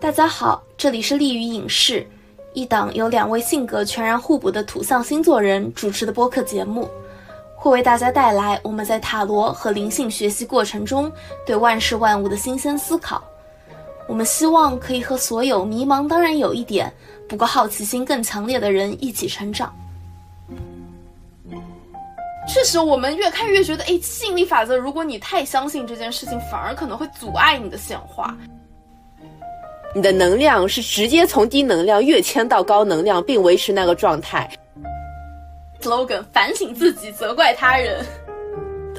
大家好，这里是利于影视，一档由两位性格全然互补的土象星座人主持的播客节目，会为大家带来我们在塔罗和灵性学习过程中对万事万物的新鲜思考。我们希望可以和所有迷茫，当然有一点，不过好奇心更强烈的人一起成长。确实，我们越看越觉得，哎，吸引力法则，如果你太相信这件事情，反而可能会阻碍你的显化。你的能量是直接从低能量跃迁到高能量，并维持那个状态。slogan：反省自己，责怪他人。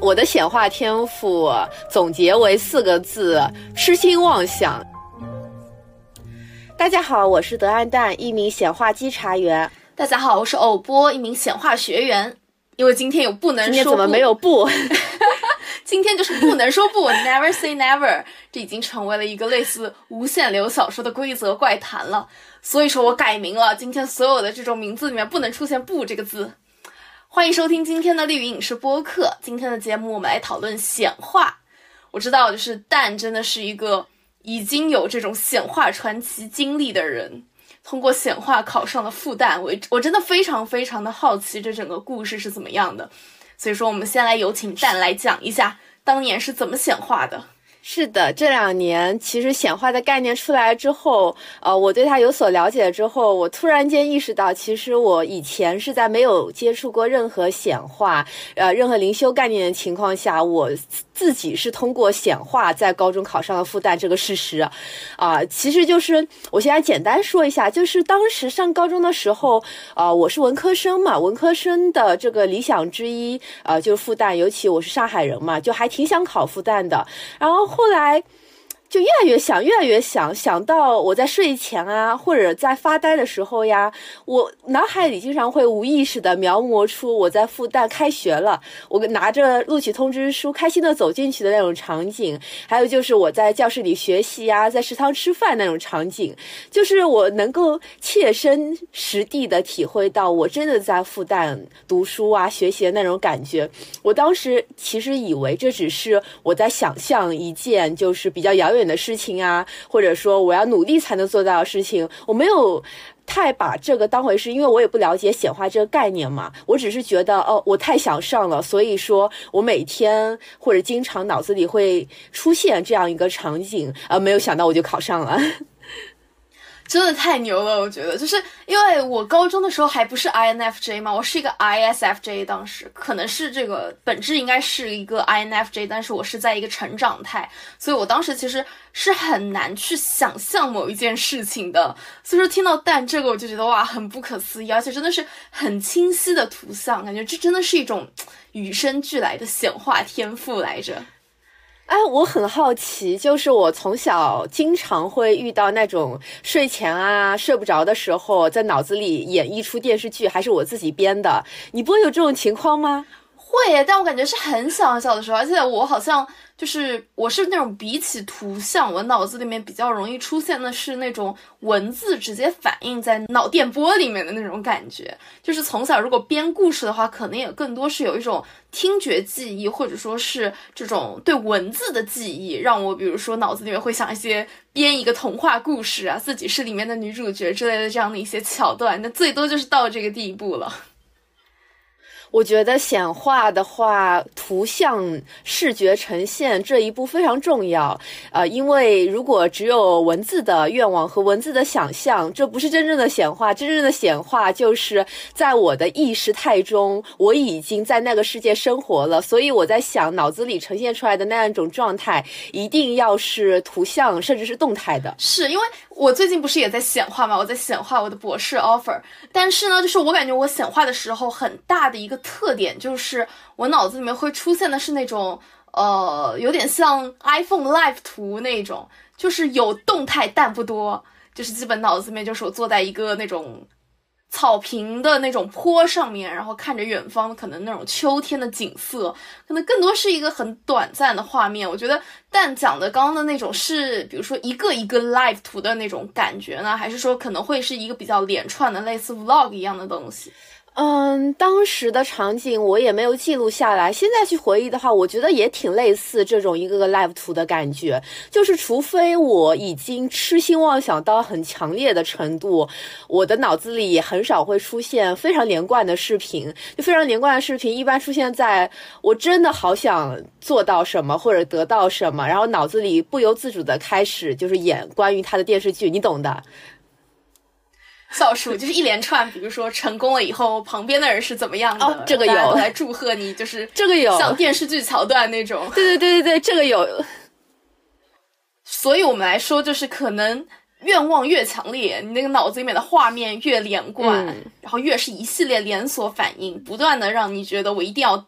我的显化天赋总结为四个字：痴心妄想。大家好，我是德安蛋，一名显化稽查员。大家好，我是偶波，一名显化学员。因为今天有不能说，今天怎么没有不？今天就是不能说不，Never say never，这已经成为了一个类似无限流小说的规则怪谈了。所以说我改名了，今天所有的这种名字里面不能出现不这个字。欢迎收听今天的绿云影视播客。今天的节目我们来讨论显化。我知道，就是蛋真的是一个已经有这种显化传奇经历的人。通过显化考上了复旦，我我真的非常非常的好奇这整个故事是怎么样的，所以说我们先来有请蛋来讲一下当年是怎么显化的。是的，这两年其实显化的概念出来之后，呃，我对它有所了解之后，我突然间意识到，其实我以前是在没有接触过任何显化，呃，任何灵修概念的情况下，我自己是通过显化在高中考上了复旦这个事实，啊，其实就是我现在简单说一下，就是当时上高中的时候，啊，我是文科生嘛，文科生的这个理想之一，呃，就是复旦，尤其我是上海人嘛，就还挺想考复旦的，然后。后来。就越来越想，越来越想，想到我在睡前啊，或者在发呆的时候呀，我脑海里经常会无意识的描摹出我在复旦开学了，我拿着录取通知书开心的走进去的那种场景，还有就是我在教室里学习呀，在食堂吃饭那种场景，就是我能够切身实地的体会到我真的在复旦读书啊，学习的那种感觉。我当时其实以为这只是我在想象一件就是比较遥远。的事情啊，或者说我要努力才能做到的事情，我没有太把这个当回事，因为我也不了解显化这个概念嘛。我只是觉得，哦，我太想上了，所以说我每天或者经常脑子里会出现这样一个场景，呃，没有想到我就考上了。真的太牛了，我觉得，就是因为我高中的时候还不是 INFJ 嘛，我是一个 ISFJ，当时可能是这个本质应该是一个 INFJ，但是我是在一个成长态，所以我当时其实是很难去想象某一件事情的，所以说听到蛋这个我就觉得哇，很不可思议，而且真的是很清晰的图像，感觉这真的是一种与生俱来的显化天赋来着。哎，我很好奇，就是我从小经常会遇到那种睡前啊睡不着的时候，在脑子里演绎出电视剧，还是我自己编的？你不会有这种情况吗？会，但我感觉是很小很小的时候，而且我好像。就是我是那种比起图像，我脑子里面比较容易出现的是那种文字直接反映在脑电波里面的那种感觉。就是从小如果编故事的话，可能也更多是有一种听觉记忆，或者说是这种对文字的记忆，让我比如说脑子里面会想一些编一个童话故事啊，自己是里面的女主角之类的这样的一些桥段。那最多就是到这个地步了。我觉得显化的话，图像视觉呈现这一步非常重要。呃，因为如果只有文字的愿望和文字的想象，这不是真正的显化。真正的显化就是在我的意识态中，我已经在那个世界生活了。所以我在想，脑子里呈现出来的那样一种状态，一定要是图像，甚至是动态的。是因为。我最近不是也在显化嘛？我在显化我的博士 offer，但是呢，就是我感觉我显化的时候，很大的一个特点就是我脑子里面会出现的是那种，呃，有点像 iPhone Live 图那种，就是有动态但不多，就是基本脑子里面就是我坐在一个那种。草坪的那种坡上面，然后看着远方，可能那种秋天的景色，可能更多是一个很短暂的画面。我觉得，但讲的刚刚的那种是，比如说一个一个 live 图的那种感觉呢，还是说可能会是一个比较连串的，类似 vlog 一样的东西？嗯，当时的场景我也没有记录下来。现在去回忆的话，我觉得也挺类似这种一个个 live 图的感觉。就是除非我已经痴心妄想到很强烈的程度，我的脑子里也很少会出现非常连贯的视频。就非常连贯的视频，一般出现在我真的好想做到什么或者得到什么，然后脑子里不由自主的开始就是演关于他的电视剧，你懂的。笑数 就是一连串，比如说成功了以后，旁边的人是怎么样的？哦，这个有来祝贺你，就是这个有像电视剧桥段那种。对对对对对，这个有。所以我们来说，就是可能愿望越强烈，你那个脑子里面的画面越连贯，然后越是一系列连锁反应，不断的让你觉得我一定要，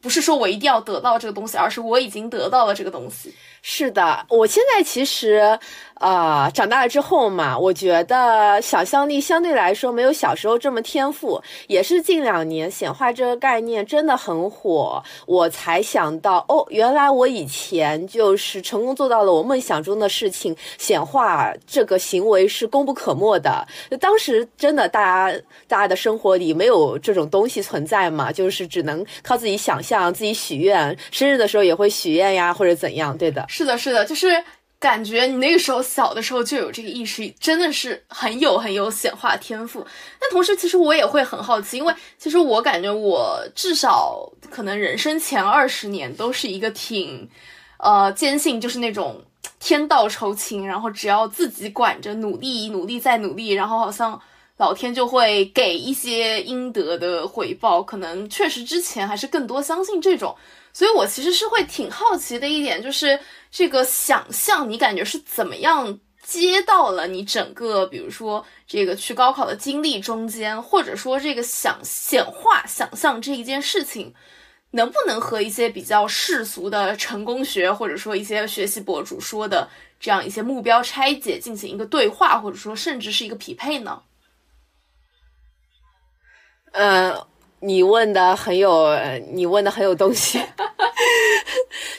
不是说我一定要得到这个东西，而是我已经得到了这个东西。是的，我现在其实。啊，长大了之后嘛，我觉得想象力相对来说没有小时候这么天赋，也是近两年显化这个概念真的很火，我才想到哦，原来我以前就是成功做到了我梦想中的事情，显化这个行为是功不可没的。当时真的大家大家的生活里没有这种东西存在嘛，就是只能靠自己想象、自己许愿，生日的时候也会许愿呀，或者怎样，对的。是的，是的，就是。感觉你那个时候小的时候就有这个意识，真的是很有很有显化天赋。但同时，其实我也会很好奇，因为其实我感觉我至少可能人生前二十年都是一个挺，呃，坚信就是那种天道酬勤，然后只要自己管着，努力努力再努力，然后好像老天就会给一些应得的回报。可能确实之前还是更多相信这种。所以，我其实是会挺好奇的一点，就是这个想象，你感觉是怎么样接到了你整个，比如说这个去高考的经历中间，或者说这个想显化想象这一件事情，能不能和一些比较世俗的成功学，或者说一些学习博主说的这样一些目标拆解进行一个对话，或者说甚至是一个匹配呢？呃。你问的很有，你问的很有东西。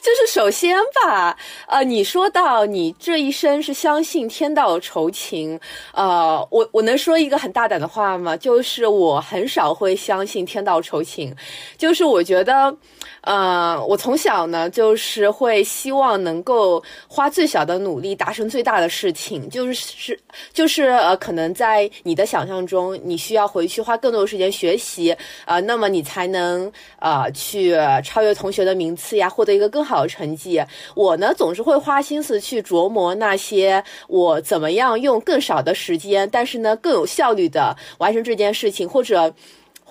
就是首先吧，呃，你说到你这一生是相信天道酬勤，呃，我我能说一个很大胆的话吗？就是我很少会相信天道酬勤，就是我觉得。呃，我从小呢，就是会希望能够花最小的努力达成最大的事情，就是是就是呃，可能在你的想象中，你需要回去花更多的时间学习啊，那么你才能呃去超越同学的名次呀，获得一个更好的成绩。我呢，总是会花心思去琢磨那些我怎么样用更少的时间，但是呢更有效率的完成这件事情，或者。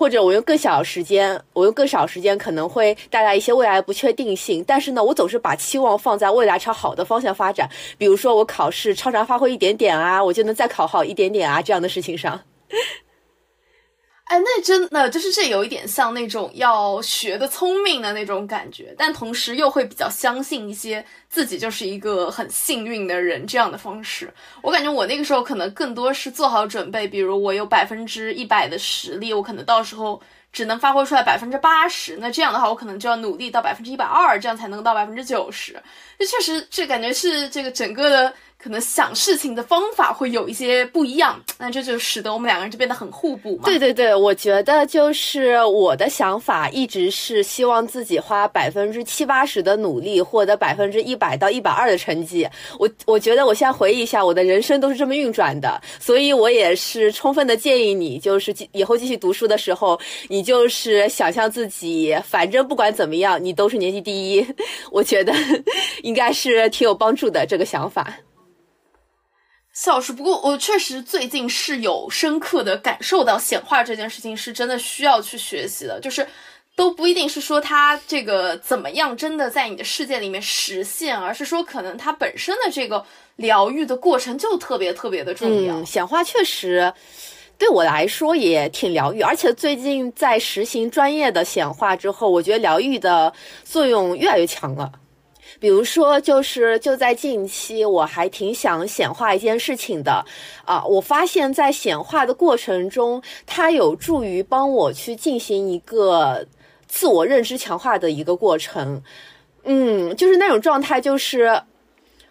或者我用更少时间，我用更少时间可能会带来一些未来不确定性，但是呢，我总是把期望放在未来朝好的方向发展。比如说，我考试超常发挥一点点啊，我就能再考好一点点啊，这样的事情上。哎，那真的就是这有一点像那种要学的聪明的那种感觉，但同时又会比较相信一些自己就是一个很幸运的人这样的方式。我感觉我那个时候可能更多是做好准备，比如我有百分之一百的实力，我可能到时候只能发挥出来百分之八十，那这样的话我可能就要努力到百分之一百二，这样才能到百分之九十。这确实，这感觉是这个整个的。可能想事情的方法会有一些不一样，那这就使得我们两个人就变得很互补嘛。对对对，我觉得就是我的想法一直是希望自己花百分之七八十的努力，获得百分之一百到一百二的成绩。我我觉得我现在回忆一下，我的人生都是这么运转的，所以我也是充分的建议你，就是以后继续读书的时候，你就是想象自己，反正不管怎么样，你都是年级第一。我觉得 应该是挺有帮助的这个想法。笑是，不过我确实最近是有深刻的感受到显化这件事情是真的需要去学习的，就是都不一定是说它这个怎么样真的在你的世界里面实现，而是说可能它本身的这个疗愈的过程就特别特别的重要。显化确实对我来说也挺疗愈，而且最近在实行专业的显化之后，我觉得疗愈的作用越来越强了。比如说，就是就在近期，我还挺想显化一件事情的，啊，我发现，在显化的过程中，它有助于帮我去进行一个自我认知强化的一个过程，嗯，就是那种状态，就是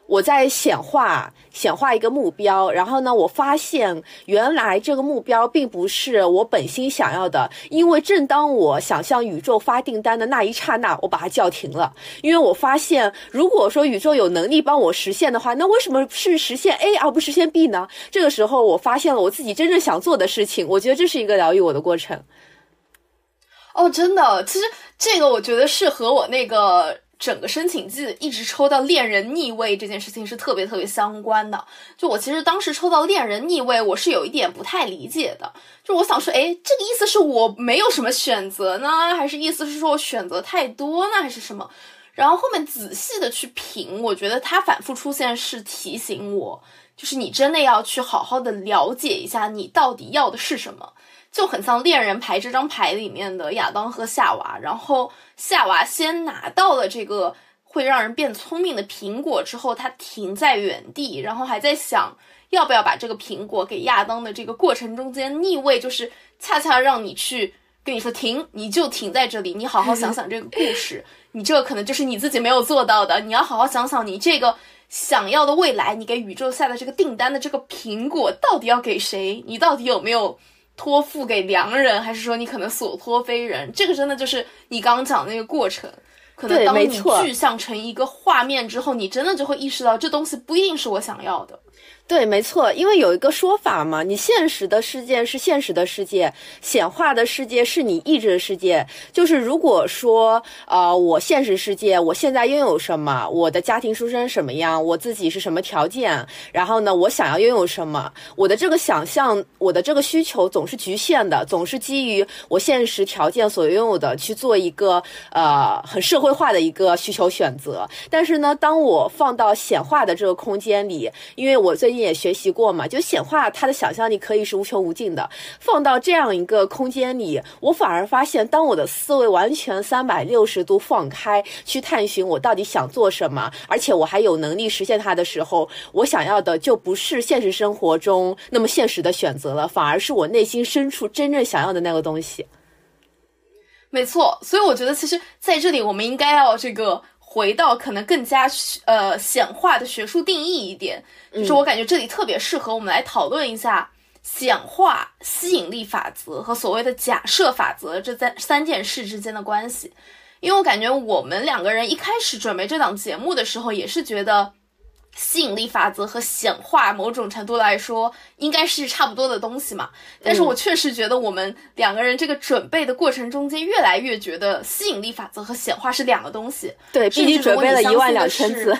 我在显化显化一个目标，然后呢，我发现原来这个目标并不是我本心想要的，因为正当我想向宇宙发订单的那一刹那，我把它叫停了，因为我发现，如果说宇宙有能力帮我实现的话，那为什么是实现 A 而不实现 B 呢？这个时候，我发现了我自己真正想做的事情，我觉得这是一个疗愈我的过程。哦，真的，其实这个我觉得是和我那个。整个申请季一直抽到恋人逆位这件事情是特别特别相关的。就我其实当时抽到恋人逆位，我是有一点不太理解的。就我想说，哎，这个意思是我没有什么选择呢，还是意思是说我选择太多呢，还是什么？然后后面仔细的去品，我觉得它反复出现是提醒我，就是你真的要去好好的了解一下你到底要的是什么。就很像恋人牌这张牌里面的亚当和夏娃，然后夏娃先拿到了这个会让人变聪明的苹果之后，他停在原地，然后还在想要不要把这个苹果给亚当的这个过程中间逆位，就是恰恰让你去跟你说停，你就停在这里，你好好想想这个故事，你这个可能就是你自己没有做到的，你要好好想想你这个想要的未来，你给宇宙下的这个订单的这个苹果到底要给谁，你到底有没有？托付给良人，还是说你可能所托非人？这个真的就是你刚刚讲的那个过程。可能当你具象成一个画面之后，你真的就会意识到这东西不一定是我想要的。对，没错，因为有一个说法嘛，你现实的世界是现实的世界，显化的世界是你意志的世界。就是如果说，呃，我现实世界我现在拥有什么，我的家庭出身什么样，我自己是什么条件，然后呢，我想要拥有什么，我的这个想象，我的这个需求总是局限的，总是基于我现实条件所拥有的去做一个呃很社会化的一个需求选择。但是呢，当我放到显化的这个空间里，因为我我最近。也学习过嘛，就显化他的想象力可以是无穷无尽的。放到这样一个空间里，我反而发现，当我的思维完全三百六十度放开，去探寻我到底想做什么，而且我还有能力实现它的时候，我想要的就不是现实生活中那么现实的选择了，反而是我内心深处真正想要的那个东西。没错，所以我觉得，其实在这里，我们应该要这个。回到可能更加呃显化的学术定义一点，就是我感觉这里特别适合我们来讨论一下显化、吸引力法则和所谓的假设法则这三三件事之间的关系。因为我感觉我们两个人一开始准备这档节目的时候，也是觉得。吸引力法则和显化，某种程度来说应该是差不多的东西嘛。但是我确实觉得我们两个人这个准备的过程中间，越来越觉得吸引力法则和显化是两个东西。对，毕竟准备了一万两千字，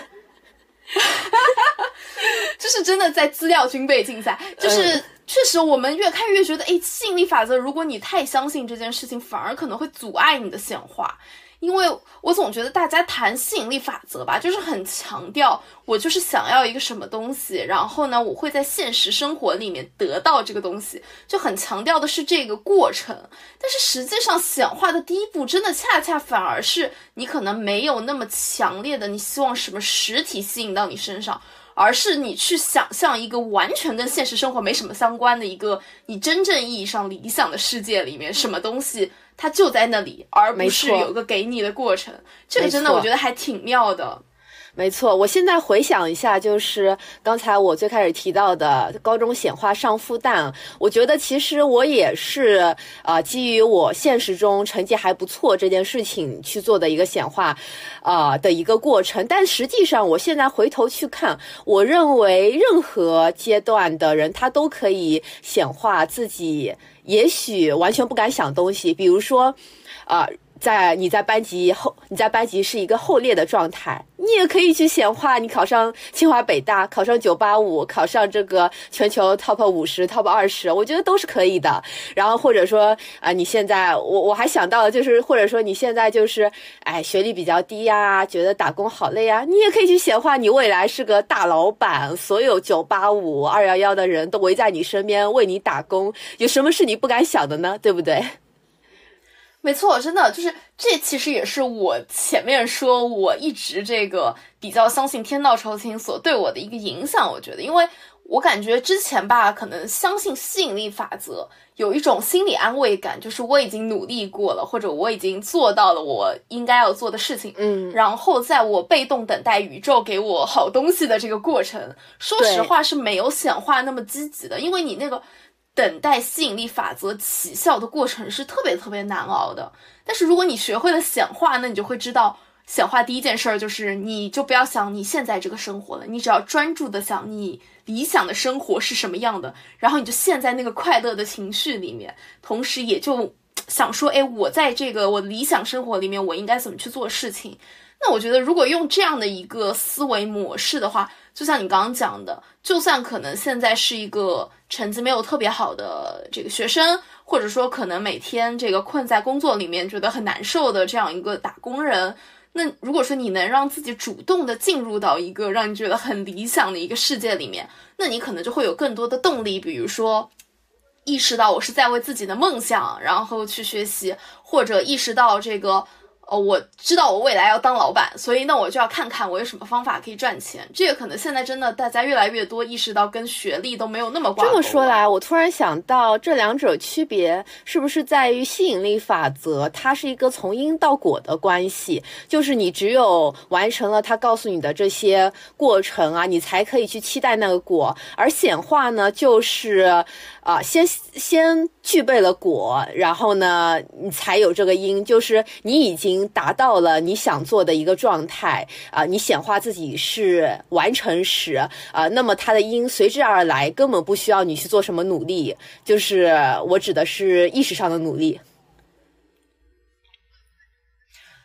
这是真的在资料军备竞赛。就是确实，我们越看越觉得，哎，吸引力法则，如果你太相信这件事情，反而可能会阻碍你的显化。因为我总觉得大家谈吸引力法则吧，就是很强调我就是想要一个什么东西，然后呢，我会在现实生活里面得到这个东西，就很强调的是这个过程。但是实际上显化的第一步，真的恰恰反而是你可能没有那么强烈的你希望什么实体吸引到你身上，而是你去想象一个完全跟现实生活没什么相关的一个你真正意义上理想的世界里面什么东西。它就在那里，而不是有个给你的过程。这个真的，我觉得还挺妙的。没错，我现在回想一下，就是刚才我最开始提到的高中显化上复旦，我觉得其实我也是啊，基于我现实中成绩还不错这件事情去做的一个显化，啊的一个过程。但实际上，我现在回头去看，我认为任何阶段的人他都可以显化自己，也许完全不敢想东西，比如说，啊。在你在班级后，你在班级是一个后列的状态，你也可以去显化，你考上清华北大，考上九八五，考上这个全球 top 五十、top 二十，我觉得都是可以的。然后或者说啊，你现在我我还想到就是，或者说你现在就是，哎，学历比较低呀，觉得打工好累呀，你也可以去显化，你未来是个大老板，所有九八五、二幺幺的人都围在你身边为你打工，有什么是你不敢想的呢？对不对？没错，真的就是这，其实也是我前面说我一直这个比较相信天道酬勤所对我的一个影响。我觉得，因为我感觉之前吧，可能相信吸引力法则，有一种心理安慰感，就是我已经努力过了，或者我已经做到了我应该要做的事情。嗯，然后在我被动等待宇宙给我好东西的这个过程，说实话是没有显化那么积极的，因为你那个。等待吸引力法则起效的过程是特别特别难熬的，但是如果你学会了显化，那你就会知道显化第一件事儿就是，你就不要想你现在这个生活了，你只要专注的想你理想的生活是什么样的，然后你就陷在那个快乐的情绪里面，同时也就想说，哎，我在这个我理想生活里面，我应该怎么去做事情？那我觉得，如果用这样的一个思维模式的话，就像你刚刚讲的，就算可能现在是一个成绩没有特别好的这个学生，或者说可能每天这个困在工作里面觉得很难受的这样一个打工人，那如果说你能让自己主动的进入到一个让你觉得很理想的一个世界里面，那你可能就会有更多的动力，比如说意识到我是在为自己的梦想然后去学习，或者意识到这个。哦，我知道我未来要当老板，所以那我就要看看我有什么方法可以赚钱。这个可能现在真的大家越来越多意识到跟学历都没有那么挂钩。这么说来，我突然想到这两者区别是不是在于吸引力法则，它是一个从因到果的关系，就是你只有完成了他告诉你的这些过程啊，你才可以去期待那个果。而显化呢，就是啊，先先具备了果，然后呢，你才有这个因，就是你已经。达到了你想做的一个状态啊，你显化自己是完成时啊，那么它的因随之而来，根本不需要你去做什么努力，就是我指的是意识上的努力。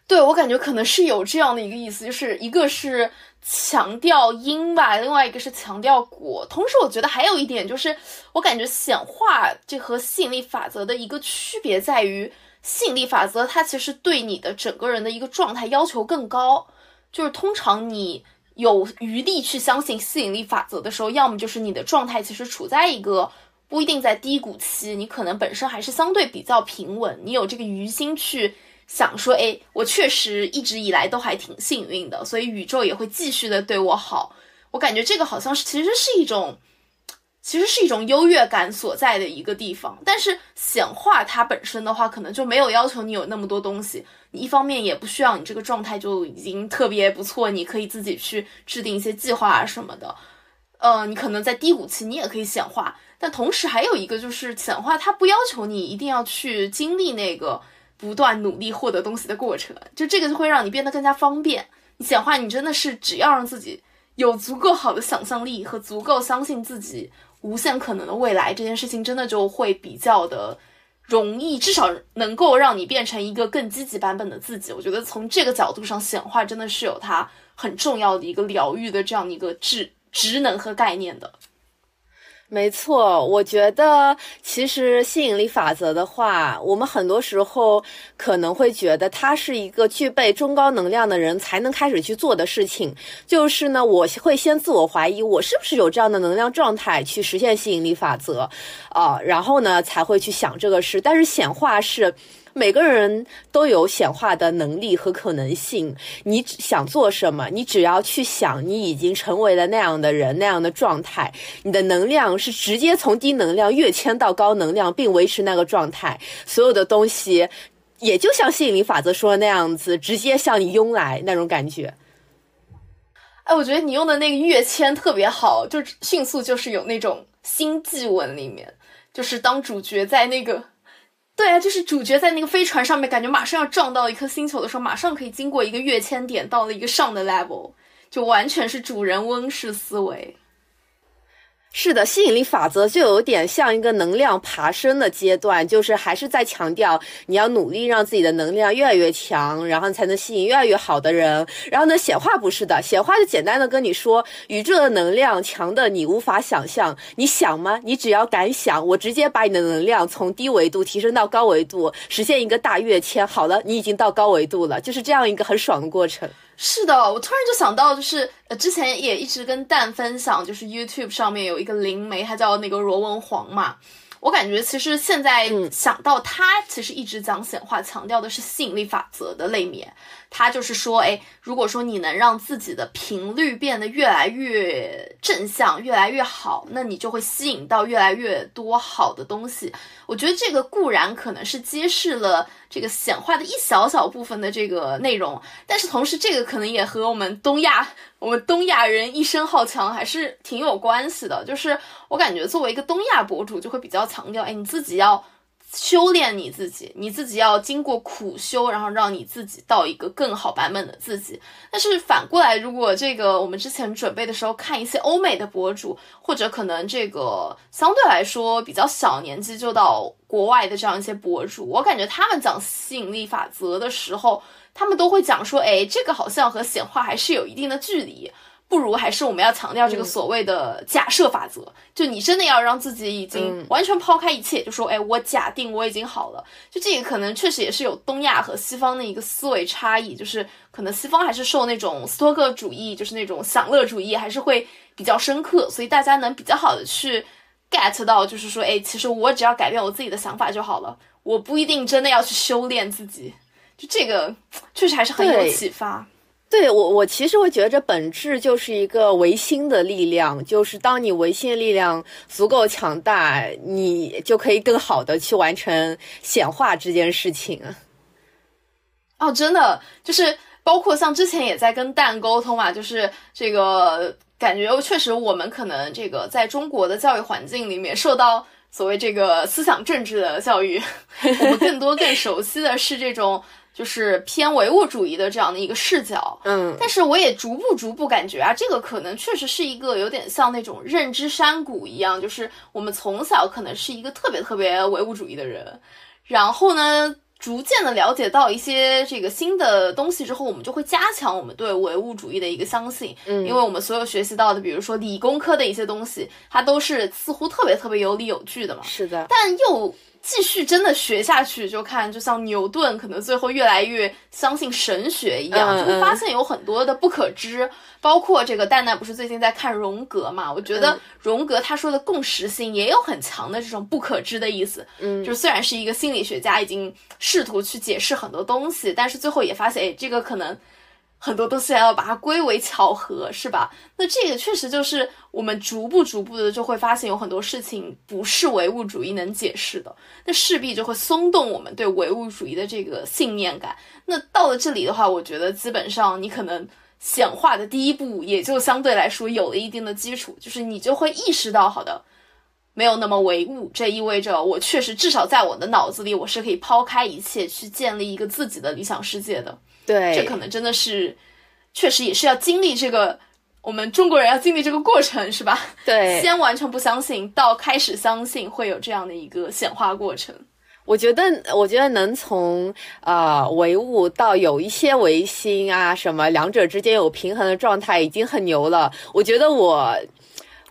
对我感觉可能是有这样的一个意思，就是一个是强调因吧，另外一个是强调果。同时，我觉得还有一点就是，我感觉显化这和吸引力法则的一个区别在于。吸引力法则，它其实对你的整个人的一个状态要求更高。就是通常你有余力去相信吸引力法则的时候，要么就是你的状态其实处在一个不一定在低谷期，你可能本身还是相对比较平稳，你有这个余心去想说，哎，我确实一直以来都还挺幸运的，所以宇宙也会继续的对我好。我感觉这个好像是其实是一种。其实是一种优越感所在的一个地方，但是显化它本身的话，可能就没有要求你有那么多东西。你一方面也不需要你这个状态就已经特别不错，你可以自己去制定一些计划啊什么的。呃，你可能在低谷期你也可以显化，但同时还有一个就是显化，它不要求你一定要去经历那个不断努力获得东西的过程，就这个就会让你变得更加方便。你显化，你真的是只要让自己有足够好的想象力和足够相信自己。无限可能的未来这件事情真的就会比较的容易，至少能够让你变成一个更积极版本的自己。我觉得从这个角度上显化，真的是有它很重要的一个疗愈的这样一个职职能和概念的。没错，我觉得其实吸引力法则的话，我们很多时候可能会觉得它是一个具备中高能量的人才能开始去做的事情。就是呢，我会先自我怀疑，我是不是有这样的能量状态去实现吸引力法则，啊，然后呢才会去想这个事。但是显化是。每个人都有显化的能力和可能性。你想做什么，你只要去想，你已经成为了那样的人，那样的状态。你的能量是直接从低能量跃迁到高能量，并维持那个状态。所有的东西，也就像吸引力法则说的那样子，直接向你拥来那种感觉。哎，我觉得你用的那个跃迁特别好，就迅速就是有那种星际文里面，就是当主角在那个。对啊，就是主角在那个飞船上面，感觉马上要撞到一颗星球的时候，马上可以经过一个跃迁点，到了一个上的 level，就完全是主人翁式思维。是的，吸引力法则就有点像一个能量爬升的阶段，就是还是在强调你要努力让自己的能量越来越强，然后才能吸引越来越好的人。然后呢，显化不是的，显化就简单的跟你说，宇宙的能量强的你无法想象。你想吗？你只要敢想，我直接把你的能量从低维度提升到高维度，实现一个大跃迁。好了，你已经到高维度了，就是这样一个很爽的过程。是的，我突然就想到，就是呃，之前也一直跟蛋分享，就是 YouTube 上面有一个灵媒，他叫那个罗文黄嘛。我感觉其实现在想到他，其实一直讲显化，强调的是吸引力法则的类面。他就是说，哎，如果说你能让自己的频率变得越来越正向，越来越好，那你就会吸引到越来越多好的东西。我觉得这个固然可能是揭示了这个显化的一小小部分的这个内容，但是同时这个可能也和我们东亚，我们东亚人一生好强还是挺有关系的。就是我感觉作为一个东亚博主，就会比较强调，哎，你自己要。修炼你自己，你自己要经过苦修，然后让你自己到一个更好版本的自己。但是反过来，如果这个我们之前准备的时候看一些欧美的博主，或者可能这个相对来说比较小年纪就到国外的这样一些博主，我感觉他们讲吸引力法则的时候，他们都会讲说，哎，这个好像和显化还是有一定的距离。不如还是我们要强调这个所谓的假设法则，就你真的要让自己已经完全抛开一切，就说，哎，我假定我已经好了。就这个可能确实也是有东亚和西方的一个思维差异，就是可能西方还是受那种斯托克主义，就是那种享乐主义，还是会比较深刻，所以大家能比较好的去 get 到，就是说，哎，其实我只要改变我自己的想法就好了，我不一定真的要去修炼自己。就这个确实还是很有启发。对我，我其实会觉得这本质就是一个维新的力量，就是当你维新的力量足够强大，你就可以更好的去完成显化这件事情。哦，真的，就是包括像之前也在跟蛋沟通嘛，就是这个感觉确实我们可能这个在中国的教育环境里面受到所谓这个思想政治的教育，我们更多更熟悉的是这种。就是偏唯物主义的这样的一个视角，嗯，但是我也逐步逐步感觉啊，这个可能确实是一个有点像那种认知山谷一样，就是我们从小可能是一个特别特别唯物主义的人，然后呢，逐渐的了解到一些这个新的东西之后，我们就会加强我们对唯物主义的一个相信，嗯，因为我们所有学习到的，比如说理工科的一些东西，它都是似乎特别特别有理有据的嘛，是的，但又。继续真的学下去，就看就像牛顿，可能最后越来越相信神学一样，就会发现有很多的不可知。包括这个蛋蛋不是最近在看荣格嘛？我觉得荣格他说的共识性也有很强的这种不可知的意思。嗯，就虽然是一个心理学家，已经试图去解释很多东西，但是最后也发现，哎，这个可能。很多东西还要把它归为巧合，是吧？那这个确实就是我们逐步逐步的就会发现有很多事情不是唯物主义能解释的，那势必就会松动我们对唯物主义的这个信念感。那到了这里的话，我觉得基本上你可能显化的第一步也就相对来说有了一定的基础，就是你就会意识到，好的，没有那么唯物，这意味着我确实至少在我的脑子里，我是可以抛开一切去建立一个自己的理想世界的。对，这可能真的是，确实也是要经历这个，我们中国人要经历这个过程，是吧？对，先完全不相信，到开始相信，会有这样的一个显化过程。我觉得，我觉得能从呃唯物到有一些唯心啊，什么两者之间有平衡的状态，已经很牛了。我觉得我。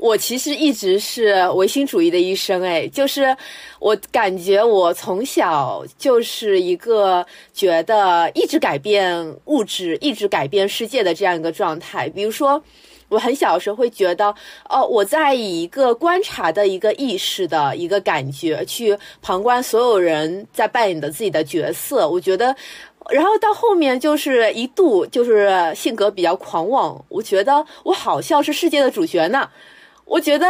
我其实一直是唯心主义的一生，哎，就是我感觉我从小就是一个觉得一直改变物质、一直改变世界的这样一个状态。比如说，我很小的时候会觉得，哦，我在以一个观察的一个意识的一个感觉去旁观所有人在扮演的自己的角色。我觉得，然后到后面就是一度就是性格比较狂妄，我觉得我好像是世界的主角呢。我觉得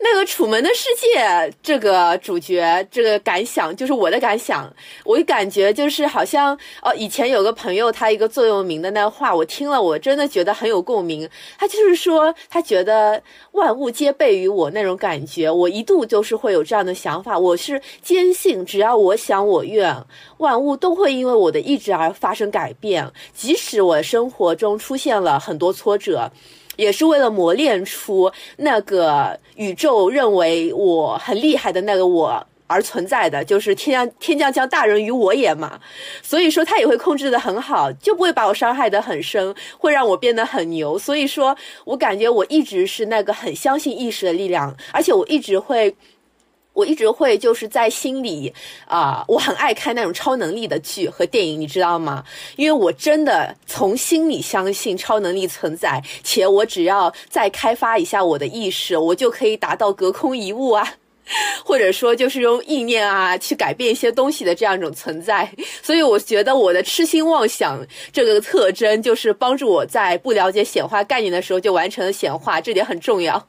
那个《楚门的世界》这个主角这个感想，就是我的感想。我感觉就是好像哦，以前有个朋友他一个座右铭的那话，我听了我真的觉得很有共鸣。他就是说，他觉得万物皆备于我那种感觉。我一度就是会有这样的想法。我是坚信，只要我想我愿，万物都会因为我的意志而发生改变。即使我生活中出现了很多挫折。也是为了磨练出那个宇宙认为我很厉害的那个我而存在的，就是天将天将降大任于我也嘛。所以说他也会控制得很好，就不会把我伤害得很深，会让我变得很牛。所以说我感觉我一直是那个很相信意识的力量，而且我一直会。我一直会就是在心里啊，我很爱看那种超能力的剧和电影，你知道吗？因为我真的从心里相信超能力存在，且我只要再开发一下我的意识，我就可以达到隔空一物啊。或者说就是用意念啊去改变一些东西的这样一种存在。所以我觉得我的痴心妄想这个特征，就是帮助我在不了解显化概念的时候就完成了显化，这点很重要。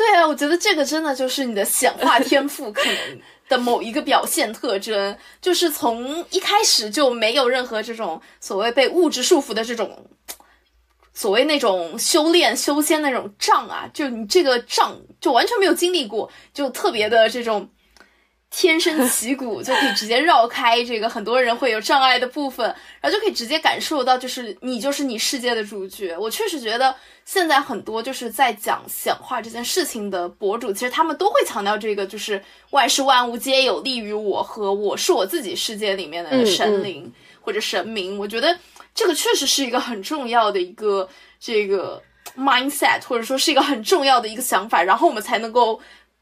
对啊，我觉得这个真的就是你的显化天赋可能的某一个表现特征，就是从一开始就没有任何这种所谓被物质束缚的这种，所谓那种修炼修仙那种障啊，就你这个障就完全没有经历过，就特别的这种。天生旗鼓就可以直接绕开这个很多人会有障碍的部分，然后就可以直接感受到，就是你就是你世界的主角。我确实觉得现在很多就是在讲显化这件事情的博主，其实他们都会强调这个，就是万事万物皆有利于我和我是我自己世界里面的神灵或者神明。我觉得这个确实是一个很重要的一个这个 mindset，或者说是一个很重要的一个想法，然后我们才能够。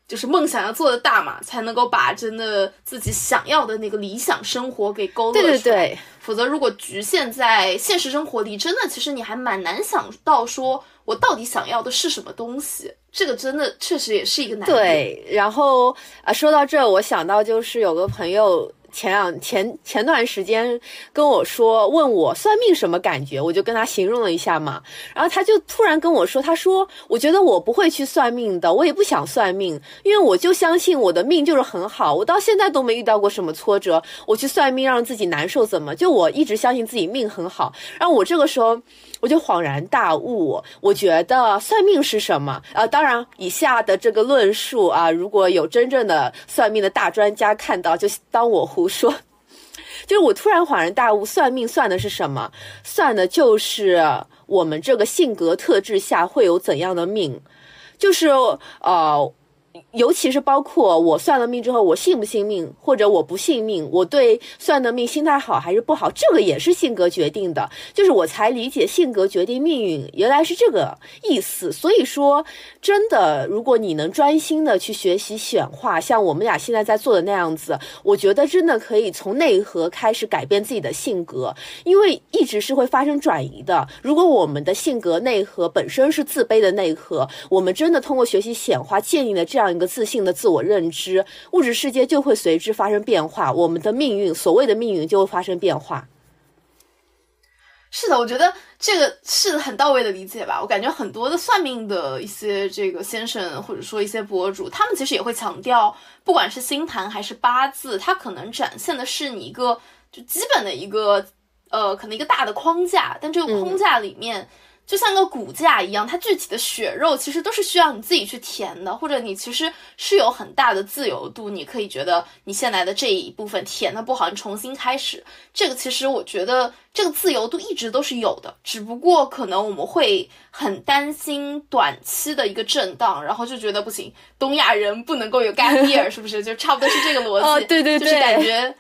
就是梦想要做的大嘛，才能够把真的自己想要的那个理想生活给勾勒出来。对对对，否则如果局限在现实生活里，真的其实你还蛮难想到说我到底想要的是什么东西。这个真的确实也是一个难题。对，然后啊，说到这，我想到就是有个朋友。前两前前段时间跟我说，问我算命什么感觉，我就跟他形容了一下嘛。然后他就突然跟我说，他说：“我觉得我不会去算命的，我也不想算命，因为我就相信我的命就是很好，我到现在都没遇到过什么挫折。我去算命让自己难受，怎么就我一直相信自己命很好？然后我这个时候。”我就恍然大悟，我觉得算命是什么？啊，当然，以下的这个论述啊，如果有真正的算命的大专家看到，就当我胡说。就是我突然恍然大悟，算命算的是什么？算的就是我们这个性格特质下会有怎样的命，就是呃。尤其是包括我算了命之后，我信不信命，或者我不信命，我对算的命心态好还是不好，这个也是性格决定的。就是我才理解性格决定命运，原来是这个意思。所以说，真的，如果你能专心的去学习显化，像我们俩现在在做的那样子，我觉得真的可以从内核开始改变自己的性格，因为一直是会发生转移的。如果我们的性格内核本身是自卑的内核，我们真的通过学习显化建立了这样。一个自信的自我认知，物质世界就会随之发生变化，我们的命运，所谓的命运就会发生变化。是的，我觉得这个是很到位的理解吧。我感觉很多的算命的一些这个先生，或者说一些博主，他们其实也会强调，不管是星盘还是八字，它可能展现的是你一个就基本的一个呃，可能一个大的框架，但这个框架里面。就像个骨架一样，它具体的血肉其实都是需要你自己去填的，或者你其实是有很大的自由度，你可以觉得你现在的这一部分填的不好，你重新开始。这个其实我觉得这个自由度一直都是有的，只不过可能我们会很担心短期的一个震荡，然后就觉得不行，东亚人不能够有 gap year，是不是？就差不多是这个逻辑。哦，对对对，就是感觉。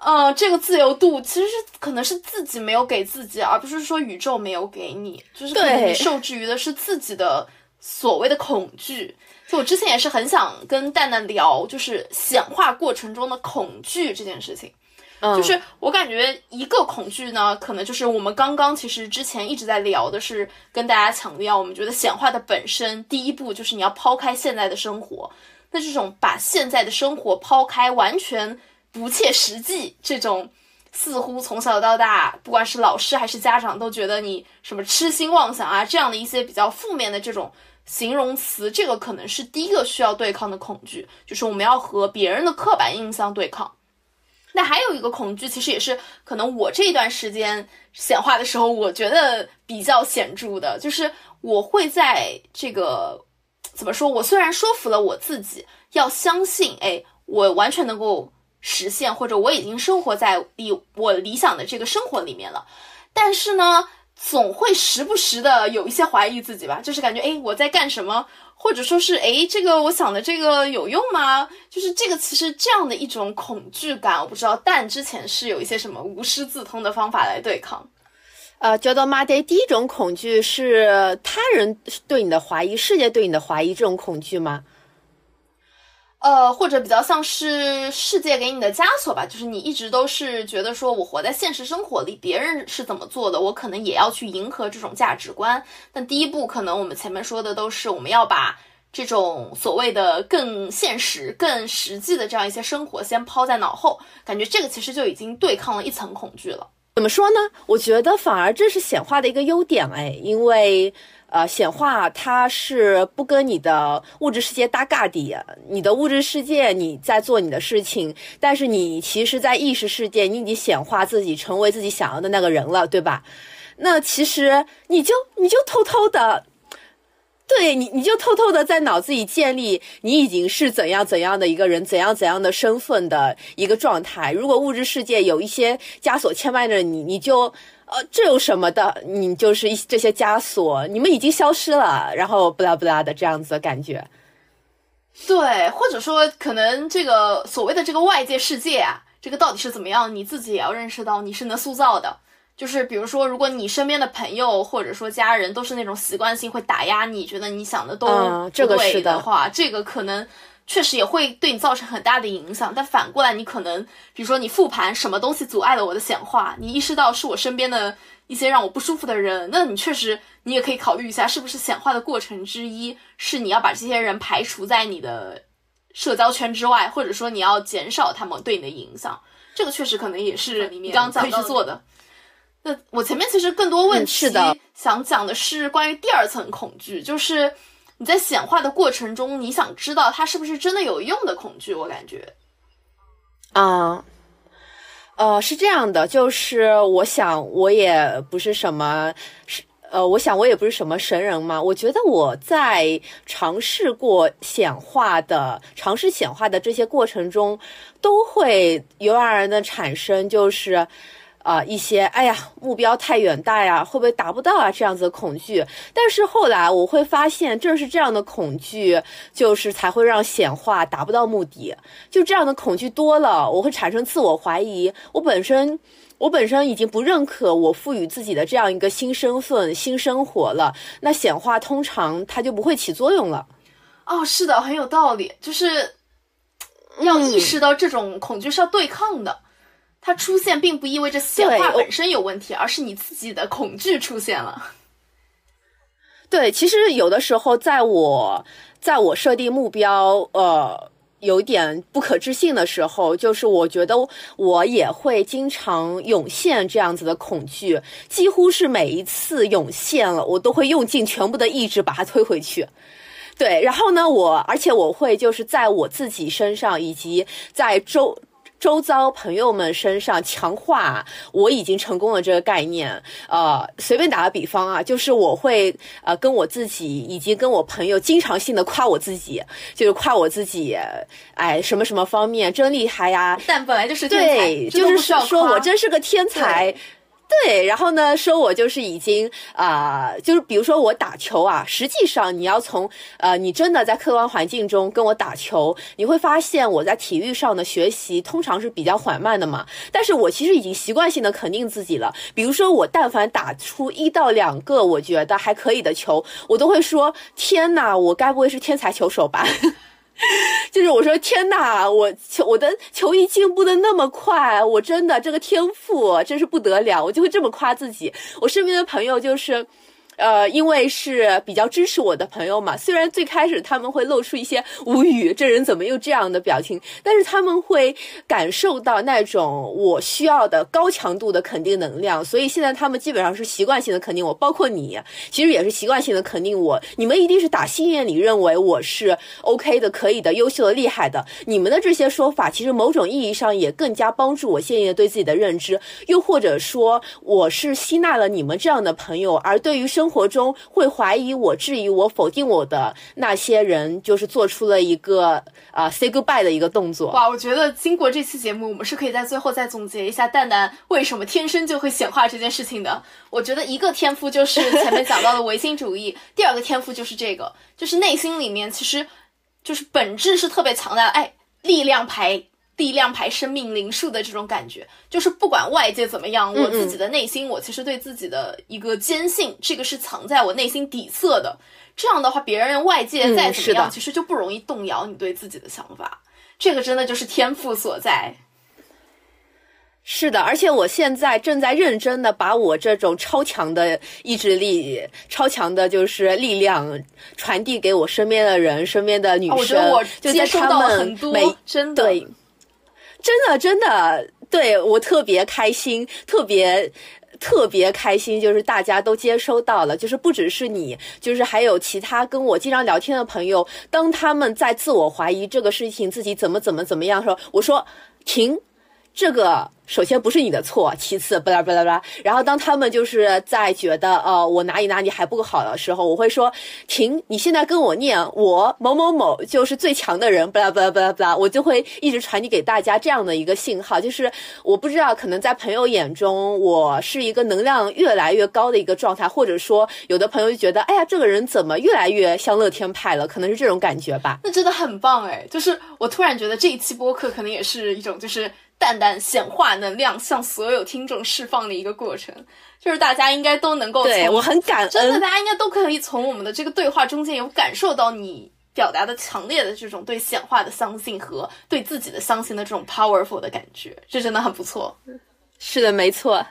呃，这个自由度其实是可能是自己没有给自己，而不是说宇宙没有给你，就是可能你受制于的是自己的所谓的恐惧。就我之前也是很想跟蛋蛋聊，就是显化过程中的恐惧这件事情。嗯，就是我感觉一个恐惧呢，可能就是我们刚刚其实之前一直在聊的是跟大家强调，我们觉得显化的本身第一步就是你要抛开现在的生活，那这种把现在的生活抛开，完全。不切实际，这种似乎从小到大，不管是老师还是家长，都觉得你什么痴心妄想啊，这样的一些比较负面的这种形容词，这个可能是第一个需要对抗的恐惧，就是我们要和别人的刻板印象对抗。那还有一个恐惧，其实也是可能我这一段时间显化的时候，我觉得比较显著的，就是我会在这个怎么说？我虽然说服了我自己要相信，哎，我完全能够。实现，或者我已经生活在理我理想的这个生活里面了，但是呢，总会时不时的有一些怀疑自己吧，就是感觉哎我在干什么，或者说是哎这个我想的这个有用吗？就是这个其实这样的一种恐惧感，我不知道，但之前是有一些什么无师自通的方法来对抗。呃，觉得 my day 第一种恐惧是他人对你的怀疑，世界对你的怀疑这种恐惧吗？呃，或者比较像是世界给你的枷锁吧，就是你一直都是觉得说，我活在现实生活里，别人是怎么做的，我可能也要去迎合这种价值观。但第一步，可能我们前面说的都是我们要把这种所谓的更现实、更实际的这样一些生活先抛在脑后，感觉这个其实就已经对抗了一层恐惧了。怎么说呢？我觉得反而这是显化的一个优点哎，因为呃，显化它是不跟你的物质世界搭嘎的，你的物质世界你在做你的事情，但是你其实，在意识世界你已经显化自己，成为自己想要的那个人了，对吧？那其实你就你就偷偷的。对你，你就偷偷的在脑子里建立你已经是怎样怎样的一个人，怎样怎样的身份的一个状态。如果物质世界有一些枷锁牵绊着你，你就呃，这有什么的？你就是一这些枷锁，你们已经消失了，然后不拉不拉的这样子的感觉。对，或者说可能这个所谓的这个外界世界啊，这个到底是怎么样，你自己也要认识到你是能塑造的。就是比如说，如果你身边的朋友或者说家人都是那种习惯性会打压你，觉得你想的都不对的话，这个可能确实也会对你造成很大的影响。但反过来，你可能比如说你复盘什么东西阻碍了我的显化，你意识到是我身边的一些让我不舒服的人，那你确实你也可以考虑一下，是不是显化的过程之一是你要把这些人排除在你的社交圈之外，或者说你要减少他们对你的影响。这个确实可能也是你刚刚可以去做的。那我前面其实更多问题想讲的是关于第二层恐惧，就是你在显化的过程中，你想知道它是不是真的有用的恐惧。我感觉，啊，呃，是这样的，就是我想我也不是什么，是呃，我想我也不是什么神人嘛。我觉得我在尝试过显化的、尝试显化的这些过程中，都会由而然的产生，就是。啊，一些哎呀，目标太远大呀，会不会达不到啊？这样子的恐惧。但是后来我会发现，正是这样的恐惧，就是才会让显化达不到目的。就这样的恐惧多了，我会产生自我怀疑。我本身，我本身已经不认可我赋予自己的这样一个新身份、新生活了。那显化通常它就不会起作用了。哦，是的，很有道理。就是要意识到这种恐惧是要对抗的。它出现并不意味着显化本身有问题，而是你自己的恐惧出现了。对，其实有的时候，在我在我设定目标，呃，有点不可置信的时候，就是我觉得我也会经常涌现这样子的恐惧，几乎是每一次涌现了，我都会用尽全部的意志把它推回去。对，然后呢，我而且我会就是在我自己身上，以及在周。周遭朋友们身上强化我已经成功了这个概念，呃，随便打个比方啊，就是我会呃跟我自己以及跟我朋友经常性的夸我自己，就是夸我自己，哎，什么什么方面真厉害呀！但本来就是天才，就是说我真是个天才。对，然后呢，说我就是已经啊，就是比如说我打球啊，实际上你要从呃，你真的在客观环境中跟我打球，你会发现我在体育上的学习通常是比较缓慢的嘛。但是我其实已经习惯性的肯定自己了。比如说我但凡打出一到两个我觉得还可以的球，我都会说天哪，我该不会是天才球手吧？就是我说天哪，我球我的球艺进步的那么快，我真的这个天赋真是不得了，我就会这么夸自己。我身边的朋友就是。呃，因为是比较支持我的朋友嘛，虽然最开始他们会露出一些无语，这人怎么又这样的表情，但是他们会感受到那种我需要的高强度的肯定能量，所以现在他们基本上是习惯性的肯定我，包括你，其实也是习惯性的肯定我。你们一定是打心眼里认为我是 OK 的、可以的、优秀的、厉害的。你们的这些说法，其实某种意义上也更加帮助我现在对自己的认知，又或者说我是吸纳了你们这样的朋友，而对于生活中会怀疑我、质疑我、否定我的那些人，就是做出了一个啊 say goodbye 的一个动作。哇，我觉得经过这期节目，我们是可以在最后再总结一下蛋蛋为什么天生就会显化这件事情的。我觉得一个天赋就是前面讲到的唯心主义，第二个天赋就是这个，就是内心里面其实就是本质是特别强大的，哎，力量牌。力量牌生命灵数的这种感觉，就是不管外界怎么样，我自己的内心，我其实对自己的一个坚信，这个是藏在我内心底色的。这样的话，别人外界再怎么样，其实就不容易动摇你对自己的想法。这个真的就是天赋所在。是的，而且我现在正在认真的把我这种超强的意志力、超强的就是力量传递给我身边的人、身边的女生。我觉得我接收到很多，真的，对，真的真的，对我特别开心，特别特别开心，就是大家都接收到了，就是不只是你，就是还有其他跟我经常聊天的朋友，当他们在自我怀疑这个事情自己怎么怎么怎么样的时候，我说停。这个首先不是你的错，其次巴拉巴拉巴拉。然后当他们就是在觉得呃我哪里哪里还不够好的时候，我会说停，你现在跟我念我某某某就是最强的人，巴拉巴拉巴拉巴拉。我就会一直传递给大家这样的一个信号，就是我不知道可能在朋友眼中我是一个能量越来越高的一个状态，或者说有的朋友就觉得哎呀这个人怎么越来越像乐天派了，可能是这种感觉吧。那真的很棒哎，就是我突然觉得这一期播客可能也是一种就是。淡淡显化能量向所有听众释放的一个过程，就是大家应该都能够对我很感恩，真的，大家应该都可以从我们的这个对话中间有感受到你表达的强烈的这种对显化的相信和对自己的相信的这种 powerful 的感觉，这真的很不错。是的，没错，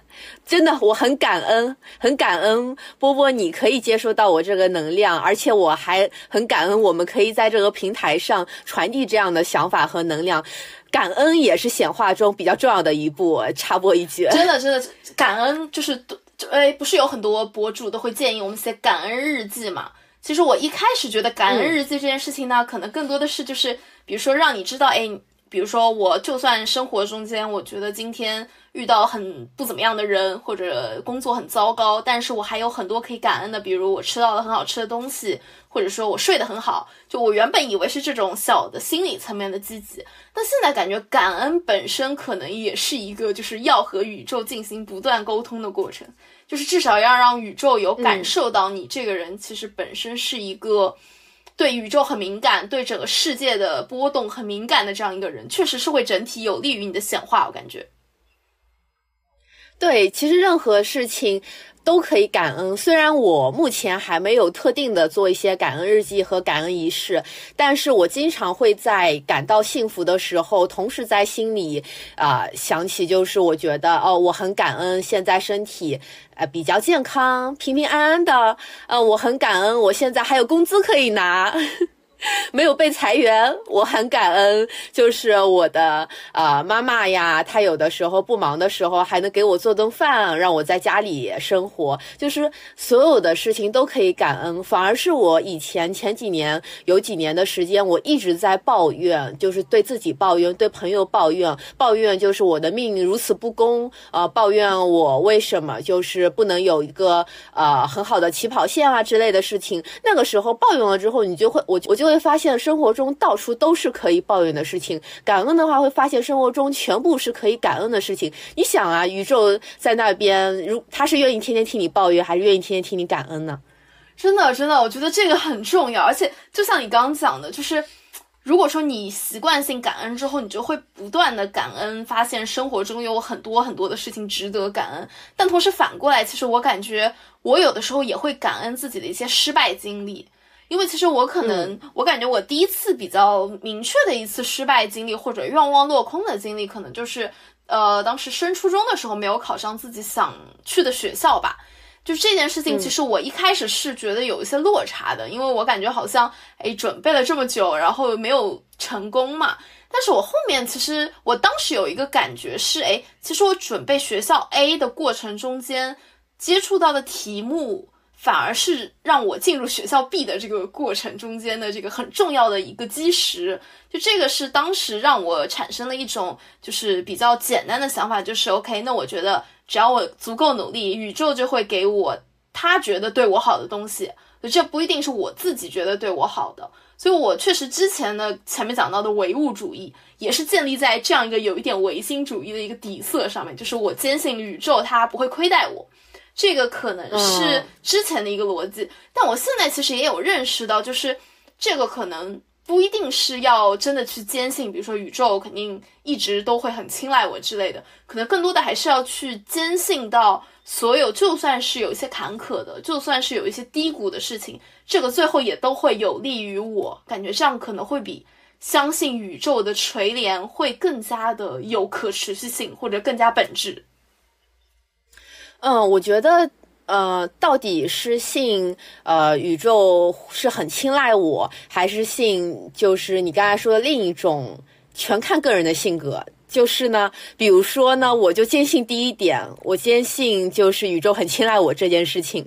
真的，我很感恩，很感恩波波，你可以接收到我这个能量，而且我还很感恩，我们可以在这个平台上传递这样的想法和能量。感恩也是显化中比较重要的一步。插播一句，真的真的，感恩就是，哎，不是有很多博主都会建议我们写感恩日记嘛？其实我一开始觉得感恩日记这件事情呢，可能更多的是就是，比如说让你知道，哎，比如说我就算生活中间，我觉得今天。遇到很不怎么样的人，或者工作很糟糕，但是我还有很多可以感恩的，比如我吃到了很好吃的东西，或者说我睡得很好。就我原本以为是这种小的心理层面的积极，但现在感觉感恩本身可能也是一个就是要和宇宙进行不断沟通的过程，就是至少要让宇宙有感受到你这个人其实本身是一个对宇宙很敏感，对整个世界的波动很敏感的这样一个人，确实是会整体有利于你的显化，我感觉。对，其实任何事情都可以感恩。虽然我目前还没有特定的做一些感恩日记和感恩仪式，但是我经常会在感到幸福的时候，同时在心里啊想起，就是我觉得哦，我很感恩现在身体呃比较健康、平平安安的。呃，我很感恩我现在还有工资可以拿。没有被裁员，我很感恩。就是我的呃妈妈呀，她有的时候不忙的时候，还能给我做顿饭，让我在家里生活。就是所有的事情都可以感恩。反而是我以前前几年有几年的时间，我一直在抱怨，就是对自己抱怨，对朋友抱怨，抱怨就是我的命运如此不公，呃，抱怨我为什么就是不能有一个呃很好的起跑线啊之类的事情。那个时候抱怨了之后，你就会我我就。会发现生活中到处都是可以抱怨的事情，感恩的话会发现生活中全部是可以感恩的事情。你想啊，宇宙在那边，如他是愿意天天听你抱怨，还是愿意天天听你感恩呢？真的，真的，我觉得这个很重要。而且就像你刚刚讲的，就是如果说你习惯性感恩之后，你就会不断的感恩，发现生活中有很多很多的事情值得感恩。但同时反过来，其实我感觉我有的时候也会感恩自己的一些失败经历。因为其实我可能，我感觉我第一次比较明确的一次失败经历或者愿望落空的经历，可能就是，呃，当时升初中的时候没有考上自己想去的学校吧。就这件事情，其实我一开始是觉得有一些落差的，因为我感觉好像，哎，准备了这么久，然后没有成功嘛。但是我后面其实我当时有一个感觉是，哎，其实我准备学校 A 的过程中间接触到的题目。反而是让我进入学校 B 的这个过程中间的这个很重要的一个基石，就这个是当时让我产生了一种就是比较简单的想法，就是 OK，那我觉得只要我足够努力，宇宙就会给我他觉得对我好的东西，这不一定是我自己觉得对我好的，所以我确实之前的前面讲到的唯物主义也是建立在这样一个有一点唯心主义的一个底色上面，就是我坚信宇宙它不会亏待我。这个可能是之前的一个逻辑，但我现在其实也有认识到，就是这个可能不一定是要真的去坚信，比如说宇宙肯定一直都会很青睐我之类的，可能更多的还是要去坚信到所有，就算是有一些坎坷的，就算是有一些低谷的事情，这个最后也都会有利于我，感觉这样可能会比相信宇宙的垂怜会更加的有可持续性，或者更加本质？嗯，我觉得，呃，到底是信呃宇宙是很青睐我，还是信就是你刚才说的另一种，全看个人的性格。就是呢，比如说呢，我就坚信第一点，我坚信就是宇宙很青睐我这件事情，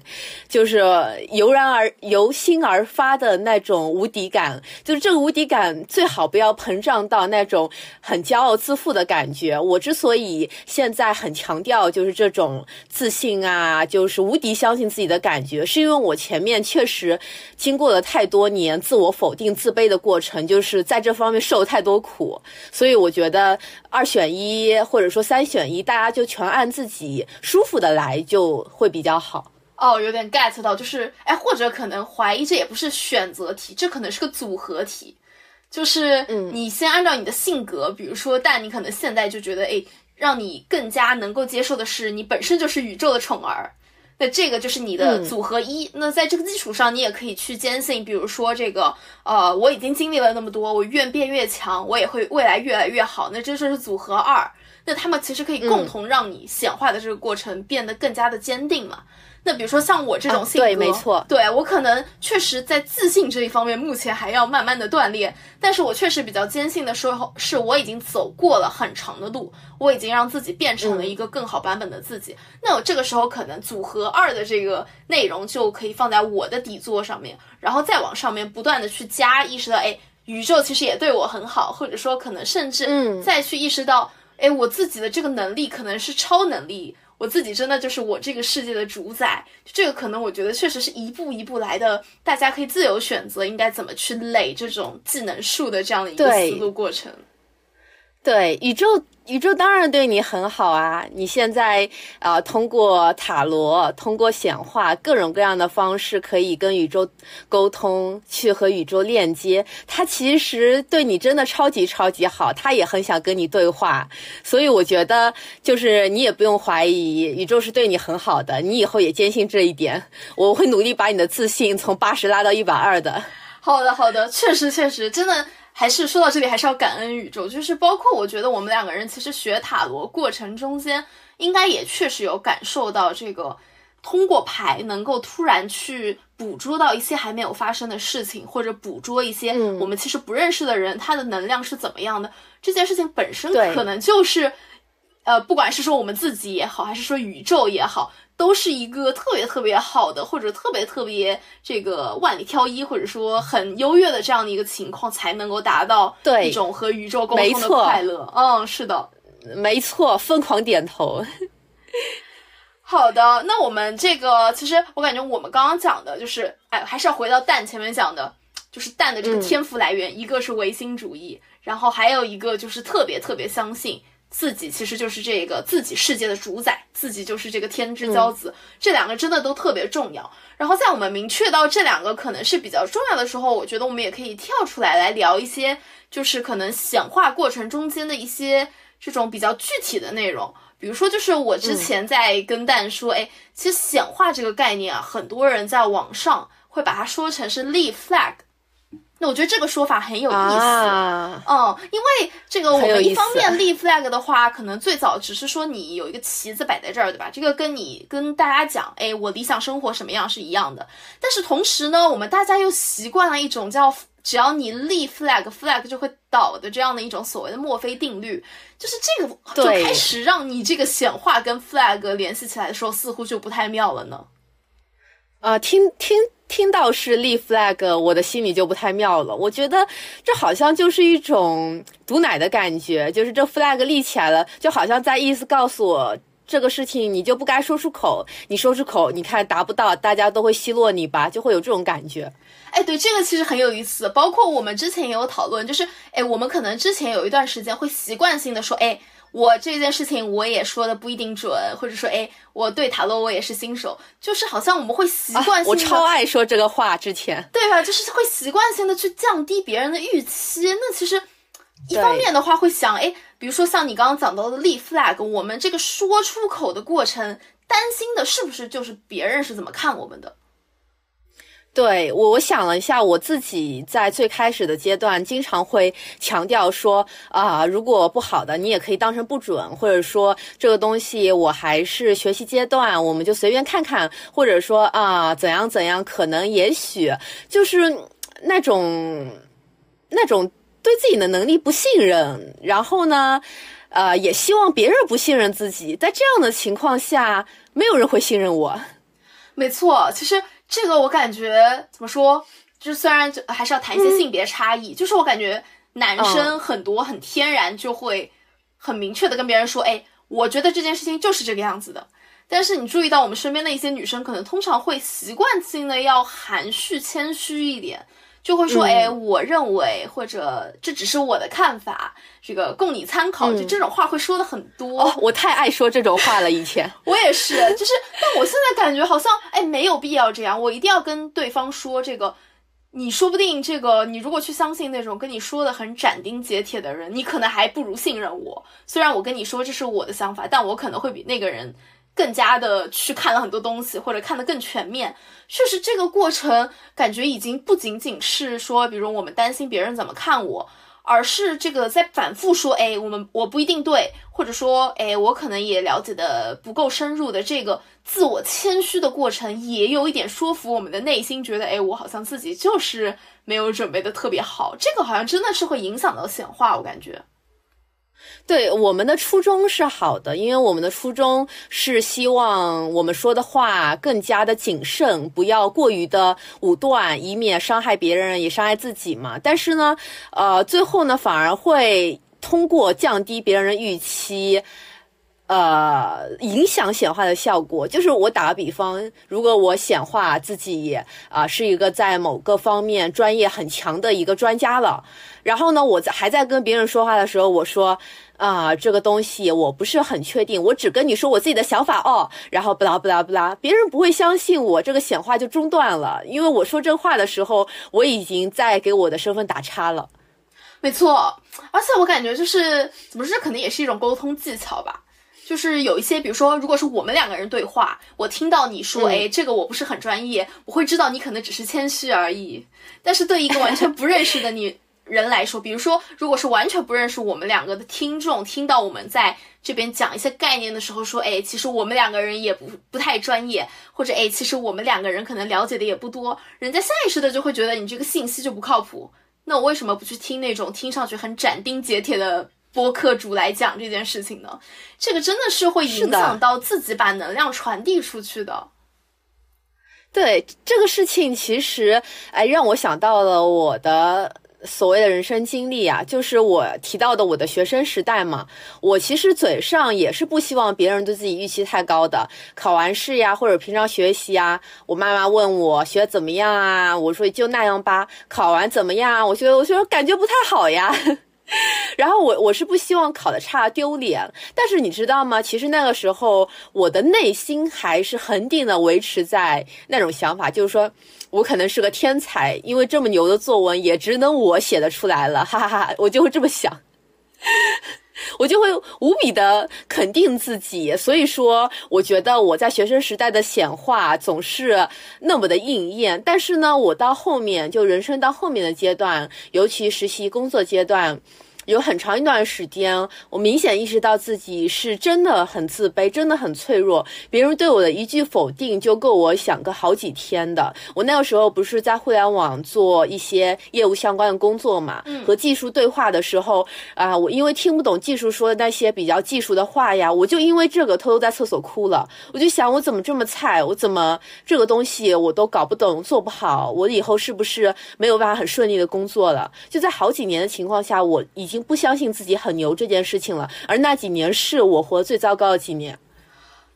就是油然而由心而发的那种无敌感，就是这个无敌感最好不要膨胀到那种很骄傲自负的感觉。我之所以现在很强调就是这种自信啊，就是无敌相信自己的感觉，是因为我前面确实经过了太多年自我否定、自卑的过程，就是在这方面受太多苦，所以我觉得。二选一，或者说三选一，大家就全按自己舒服的来，就会比较好。哦，有点 get 到，就是哎，或者可能怀疑这也不是选择题，这可能是个组合题，就是你先按照你的性格，比如说，但你可能现在就觉得，哎，让你更加能够接受的是，你本身就是宇宙的宠儿。那这个就是你的组合一。那在这个基础上，你也可以去坚信，比如说这个，呃，我已经经历了那么多，我越变越强，我也会未来越来越好。那这就是组合二。那他们其实可以共同让你显化的这个过程变得更加的坚定嘛。那比如说像我这种性格，对，没错，对我可能确实在自信这一方面，目前还要慢慢的锻炼。但是我确实比较坚信的时候，是我已经走过了很长的路，我已经让自己变成了一个更好版本的自己。那我这个时候可能组合二的这个内容就可以放在我的底座上面，然后再往上面不断的去加，意识到，哎，宇宙其实也对我很好，或者说可能甚至再去意识到，哎，我自己的这个能力可能是超能力。我自己真的就是我这个世界的主宰，这个可能我觉得确实是一步一步来的，大家可以自由选择应该怎么去垒这种技能树的这样的一个思路过程。对，宇宙。宇宙当然对你很好啊！你现在啊，通过塔罗、通过显化各种各样的方式，可以跟宇宙沟通，去和宇宙链接。它其实对你真的超级超级好，它也很想跟你对话。所以我觉得，就是你也不用怀疑，宇宙是对你很好的。你以后也坚信这一点。我会努力把你的自信从八十拉到一百二的。好的，好的，确实，确实，真的。还是说到这里，还是要感恩宇宙。就是包括我觉得我们两个人其实学塔罗过程中间，应该也确实有感受到这个，通过牌能够突然去捕捉到一些还没有发生的事情，或者捕捉一些我们其实不认识的人，他的能量是怎么样的。这件事情本身可能就是，呃，不管是说我们自己也好，还是说宇宙也好。都是一个特别特别好的，或者特别特别这个万里挑一，或者说很优越的这样的一个情况，才能够达到一种和宇宙沟通的快乐。嗯，是的，没错，疯狂点头。好的，那我们这个其实我感觉我们刚刚讲的就是，哎，还是要回到蛋前面讲的，就是蛋的这个天赋来源，一个是唯心主义，然后还有一个就是特别特别相信。自己其实就是这个自己世界的主宰，自己就是这个天之骄子，这两个真的都特别重要。然后在我们明确到这两个可能是比较重要的时候，我觉得我们也可以跳出来来聊一些，就是可能显化过程中间的一些这种比较具体的内容。比如说，就是我之前在跟蛋说，哎，其实显化这个概念啊，很多人在网上会把它说成是立 flag。那我觉得这个说法很有意思，嗯，因为这个我们一方面立 flag 的话，可能最早只是说你有一个旗子摆在这儿，对吧？这个跟你跟大家讲，哎，我理想生活什么样是一样的。但是同时呢，我们大家又习惯了一种叫只要你立 flag，flag 就会倒的这样的一种所谓的墨菲定律，就是这个就开始让你这个显化跟 flag 联系起来的时候，似乎就不太妙了呢。啊，听听。听到是立 flag，我的心里就不太妙了。我觉得这好像就是一种毒奶的感觉，就是这 flag 立起来了，就好像在意思告诉我这个事情你就不该说出口，你说出口，你看达不到，大家都会奚落你吧，就会有这种感觉。哎，对，这个其实很有意思。包括我们之前也有讨论，就是哎，我们可能之前有一段时间会习惯性的说，哎。我这件事情我也说的不一定准，或者说，哎，我对塔罗我也是新手，就是好像我们会习惯性，我超爱说这个话，之前对吧？就是会习惯性的去降低别人的预期。那其实一方面的话会想，哎，比如说像你刚刚讲到的立 flag，我们这个说出口的过程，担心的是不是就是别人是怎么看我们的？对我，我想了一下，我自己在最开始的阶段，经常会强调说啊，如果不好的，你也可以当成不准，或者说这个东西我还是学习阶段，我们就随便看看，或者说啊，怎样怎样，可能也许就是那种那种对自己的能力不信任，然后呢，呃，也希望别人不信任自己，在这样的情况下，没有人会信任我。没错，其实。这个我感觉怎么说？就虽然就还是要谈一些性别差异，就是我感觉男生很多很天然就会很明确的跟别人说，哎，我觉得这件事情就是这个样子的。但是你注意到我们身边的一些女生，可能通常会习惯性的要含蓄谦虚一点。就会说，哎，我认为，或者这只是我的看法，这个供你参考。就这种话会说的很多，我太爱说这种话了。以前 我也是，就是，但我现在感觉好像，哎，没有必要这样。我一定要跟对方说这个，你说不定这个，你如果去相信那种跟你说的很斩钉截铁的人，你可能还不如信任我。虽然我跟你说这是我的想法，但我可能会比那个人。更加的去看了很多东西，或者看得更全面。确实，这个过程感觉已经不仅仅是说，比如我们担心别人怎么看我，而是这个在反复说，哎，我们我不一定对，或者说，哎，我可能也了解的不够深入的这个自我谦虚的过程，也有一点说服我们的内心，觉得，哎，我好像自己就是没有准备的特别好。这个好像真的是会影响到显化，我感觉。对我们的初衷是好的，因为我们的初衷是希望我们说的话更加的谨慎，不要过于的武断，以免伤害别人也伤害自己嘛。但是呢，呃，最后呢，反而会通过降低别人的预期，呃，影响显化的效果。就是我打个比方，如果我显化自己啊是一个在某个方面专业很强的一个专家了，然后呢，我在还在跟别人说话的时候，我说。啊，这个东西我不是很确定，我只跟你说我自己的想法哦。然后不拉不拉不拉，别人不会相信我，这个显化就中断了。因为我说这话的时候，我已经在给我的身份打叉了。没错，而且我感觉就是怎么说，这可能也是一种沟通技巧吧。就是有一些，比如说，如果是我们两个人对话，我听到你说，哎，这个我不是很专业，我会知道你可能只是谦虚而已。但是对一个完全不认识的你。人来说，比如说，如果是完全不认识我们两个的听众，听到我们在这边讲一些概念的时候，说，哎，其实我们两个人也不不太专业，或者，哎，其实我们两个人可能了解的也不多，人家下意识的就会觉得你这个信息就不靠谱。那我为什么不去听那种听上去很斩钉截铁的播客主来讲这件事情呢？这个真的是会影响到自己把能量传递出去的。对这个事情，其实，哎，让我想到了我的。所谓的人生经历啊，就是我提到的我的学生时代嘛。我其实嘴上也是不希望别人对自己预期太高的。考完试呀，或者平常学习啊，我妈妈问我学怎么样啊，我说就那样吧。考完怎么样？我觉得我觉得感觉不太好呀。然后我我是不希望考的差丢脸，但是你知道吗？其实那个时候我的内心还是恒定的维持在那种想法，就是说我可能是个天才，因为这么牛的作文也只能我写得出来了，哈哈哈！我就会这么想，我就会无比的肯定自己。所以说，我觉得我在学生时代的显化总是那么的应验。但是呢，我到后面就人生到后面的阶段，尤其实习工作阶段。有很长一段时间，我明显意识到自己是真的很自卑，真的很脆弱。别人对我的一句否定就够我想个好几天的。我那个时候不是在互联网做一些业务相关的工作嘛，和技术对话的时候啊，我因为听不懂技术说的那些比较技术的话呀，我就因为这个偷偷在厕所哭了。我就想，我怎么这么菜？我怎么这个东西我都搞不懂，做不好？我以后是不是没有办法很顺利的工作了？就在好几年的情况下，我已。已经不相信自己很牛这件事情了，而那几年是我活最糟糕的几年。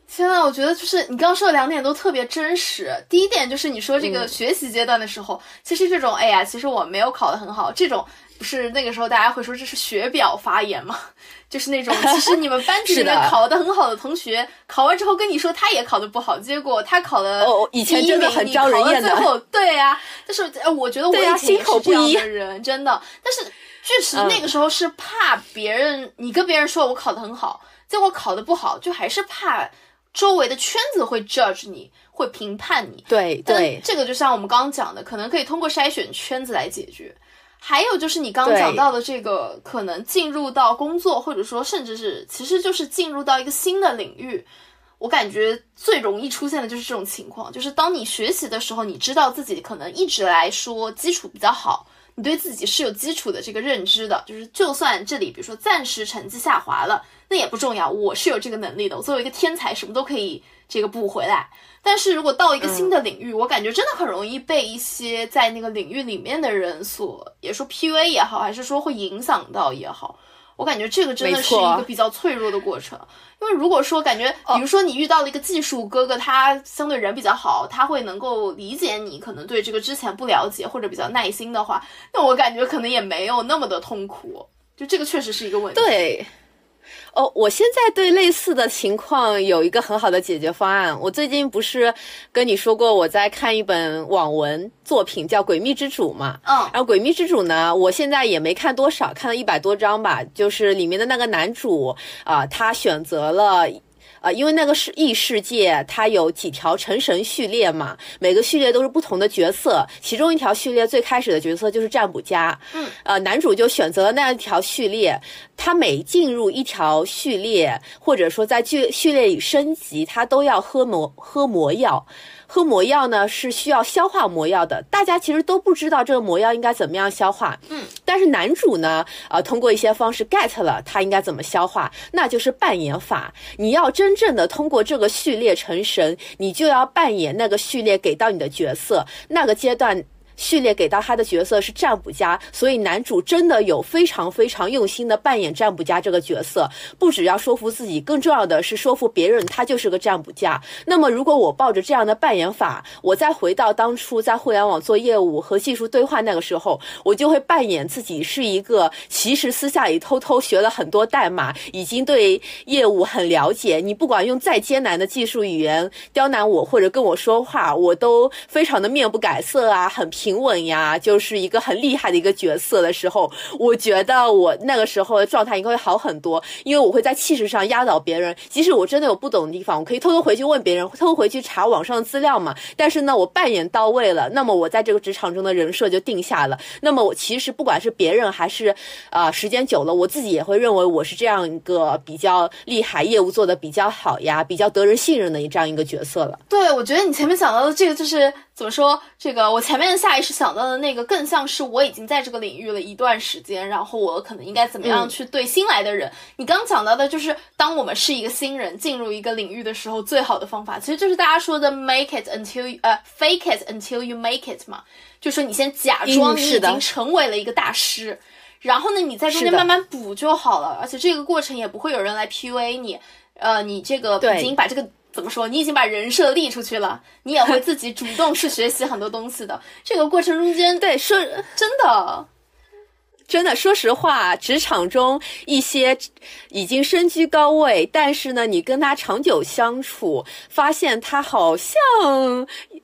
天呐，我觉得就是你刚刚说的两点都特别真实。第一点就是你说这个学习阶段的时候，其实这种哎呀，其实我没有考得很好，这种不是那个时候大家会说这是学表发言吗？就是那种 其实你们班级里面考得很好的同学，考完之后跟你说他也考得不好，结果他考的以前真的很招人厌的。对呀，但是我觉得我以前也是这样的 人，真的，但是。确实，那个时候是怕别人，你跟别人说我考得很好，结果考得不好，就还是怕周围的圈子会 judge 你，会评判你。对对，这个就像我们刚刚讲的，可能可以通过筛选圈子来解决。还有就是你刚刚讲到的这个，可能进入到工作，或者说甚至是其实就是进入到一个新的领域。我感觉最容易出现的就是这种情况，就是当你学习的时候，你知道自己可能一直来说基础比较好，你对自己是有基础的这个认知的，就是就算这里比如说暂时成绩下滑了，那也不重要，我是有这个能力的，我作为一个天才，什么都可以这个补回来。但是如果到一个新的领域，我感觉真的很容易被一些在那个领域里面的人所，也说 PUA 也好，还是说会影响到也好。我感觉这个真的是一个比较脆弱的过程，因为如果说感觉，比如说你遇到了一个技术哥哥，他相对人比较好，他会能够理解你可能对这个之前不了解或者比较耐心的话，那我感觉可能也没有那么的痛苦，就这个确实是一个问题。对。哦，我现在对类似的情况有一个很好的解决方案。我最近不是跟你说过我在看一本网文作品叫《诡秘之主》嘛？嗯，然后《诡秘之主》呢，我现在也没看多少，看了一百多章吧。就是里面的那个男主啊，他选择了。啊，因为那个是异世界，它有几条成神序列嘛，每个序列都是不同的角色，其中一条序列最开始的角色就是占卜家，嗯，呃，男主就选择了那一条序列，他每进入一条序列，或者说在序序列里升级，他都要喝魔喝魔药。喝魔药呢是需要消化魔药的，大家其实都不知道这个魔药应该怎么样消化。嗯，但是男主呢，呃，通过一些方式 get 了他应该怎么消化，那就是扮演法。你要真正的通过这个序列成神，你就要扮演那个序列给到你的角色，那个阶段。序列给到他的角色是占卜家，所以男主真的有非常非常用心的扮演占卜家这个角色，不只要说服自己，更重要的是说服别人，他就是个占卜家。那么，如果我抱着这样的扮演法，我再回到当初在互联网做业务和技术对话那个时候，我就会扮演自己是一个其实私下里偷偷学了很多代码，已经对业务很了解。你不管用再艰难的技术语言刁难我或者跟我说话，我都非常的面不改色啊，很平。平稳呀，就是一个很厉害的一个角色的时候，我觉得我那个时候的状态应该会好很多，因为我会在气势上压倒别人。即使我真的有不懂的地方，我可以偷偷回去问别人，偷偷回去查网上的资料嘛。但是呢，我扮演到位了，那么我在这个职场中的人设就定下了。那么我其实不管是别人还是啊，时间久了，我自己也会认为我是这样一个比较厉害、业务做的比较好呀、比较得人信任的这样一个角色了。对，我觉得你前面讲到的这个就是怎么说？这个我前面下。意识想到的那个更像是我已经在这个领域了一段时间，然后我可能应该怎么样去对新来的人。你刚讲到的就是当我们是一个新人进入一个领域的时候，最好的方法其实就是大家说的 make it until 呃 fake it until you make it 嘛，就说你先假装你已经成为了一个大师，然后呢你在中间慢慢补就好了，而且这个过程也不会有人来 PUA 你，呃，你这个已经把这个。怎么说？你已经把人设立出去了，你也会自己主动去学习很多东西的。这个过程中间，对，说真的，真的，说实话，职场中一些已经身居高位，但是呢，你跟他长久相处，发现他好像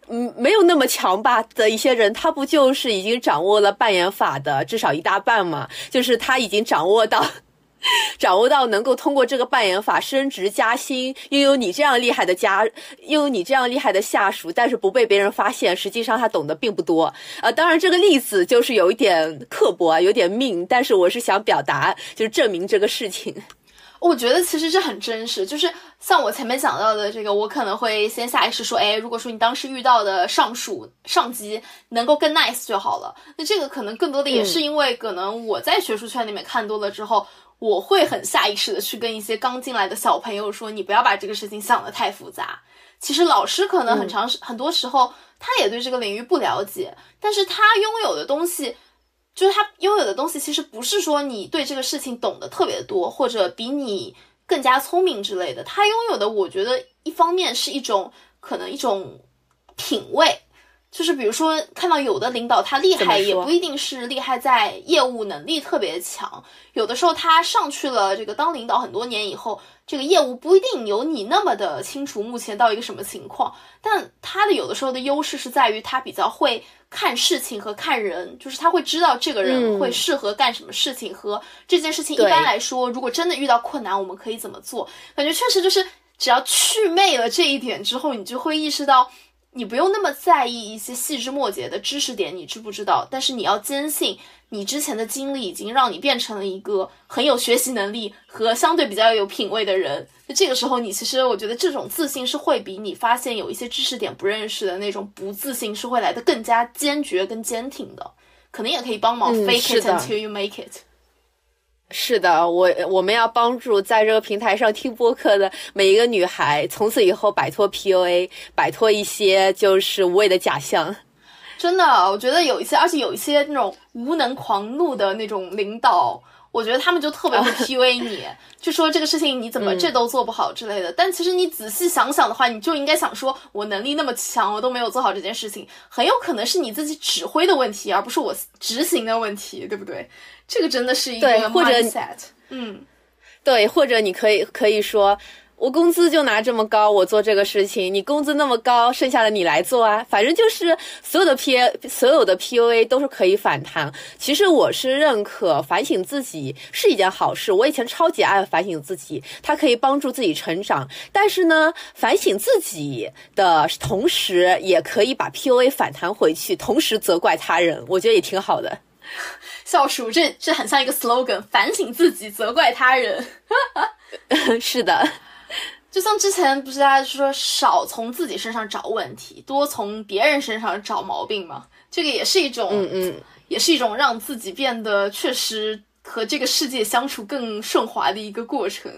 嗯没有那么强吧的一些人，他不就是已经掌握了扮演法的至少一大半吗？就是他已经掌握到。掌握到能够通过这个扮演法升职加薪，拥有你这样厉害的家，拥有你这样厉害的下属，但是不被别人发现，实际上他懂得并不多。呃，当然这个例子就是有一点刻薄啊，有点命，但是我是想表达，就是证明这个事情。我觉得其实这很真实，就是像我前面讲到的这个，我可能会先下意识说，哎，如果说你当时遇到的上属上级能够更 nice 就好了。那这个可能更多的也是因为，可能我在学术圈里面看多了之后。我会很下意识的去跟一些刚进来的小朋友说，你不要把这个事情想得太复杂。其实老师可能很长时很多时候他也对这个领域不了解，但是他拥有的东西，就是他拥有的东西，其实不是说你对这个事情懂得特别多，或者比你更加聪明之类的。他拥有的，我觉得一方面是一种可能一种品味。就是比如说，看到有的领导他厉害，也不一定是厉害在业务能力特别强。有的时候他上去了这个当领导很多年以后，这个业务不一定有你那么的清楚，目前到一个什么情况。但他的有的时候的优势是在于他比较会看事情和看人，就是他会知道这个人会适合干什么事情和这件事情。一般来说，如果真的遇到困难，我们可以怎么做？感觉确实就是。只要去魅了这一点之后，你就会意识到。你不用那么在意一些细枝末节的知识点，你知不知道？但是你要坚信，你之前的经历已经让你变成了一个很有学习能力和相对比较有品位的人。那这个时候，你其实我觉得这种自信是会比你发现有一些知识点不认识的那种不自信是会来的更加坚决、跟坚挺的。可能也可以帮忙 fake it until you make it。是的，我我们要帮助在这个平台上听播客的每一个女孩，从此以后摆脱 PUA，摆脱一些就是无谓的假象。真的，我觉得有一些，而且有一些那种无能狂怒的那种领导。我觉得他们就特别会 PUA 你，就说这个事情你怎么这都做不好之类的。但其实你仔细想想的话，你就应该想说，我能力那么强，我都没有做好这件事情，很有可能是你自己指挥的问题，而不是我执行的问题，对不对？这个真的是一个 mindset。嗯，对，或者你可以可以说。我工资就拿这么高，我做这个事情，你工资那么高，剩下的你来做啊。反正就是所有的 P A，所有的 P U A 都是可以反弹。其实我是认可反省自己是一件好事。我以前超级爱反省自己，它可以帮助自己成长。但是呢，反省自己的同时，也可以把 P U A 反弹回去，同时责怪他人，我觉得也挺好的。笑鼠，这这很像一个 slogan：反省自己，责怪他人。是的。就像之前不是大家说少从自己身上找问题，多从别人身上找毛病吗？这个也是一种，嗯嗯，也是一种让自己变得确实和这个世界相处更顺滑的一个过程。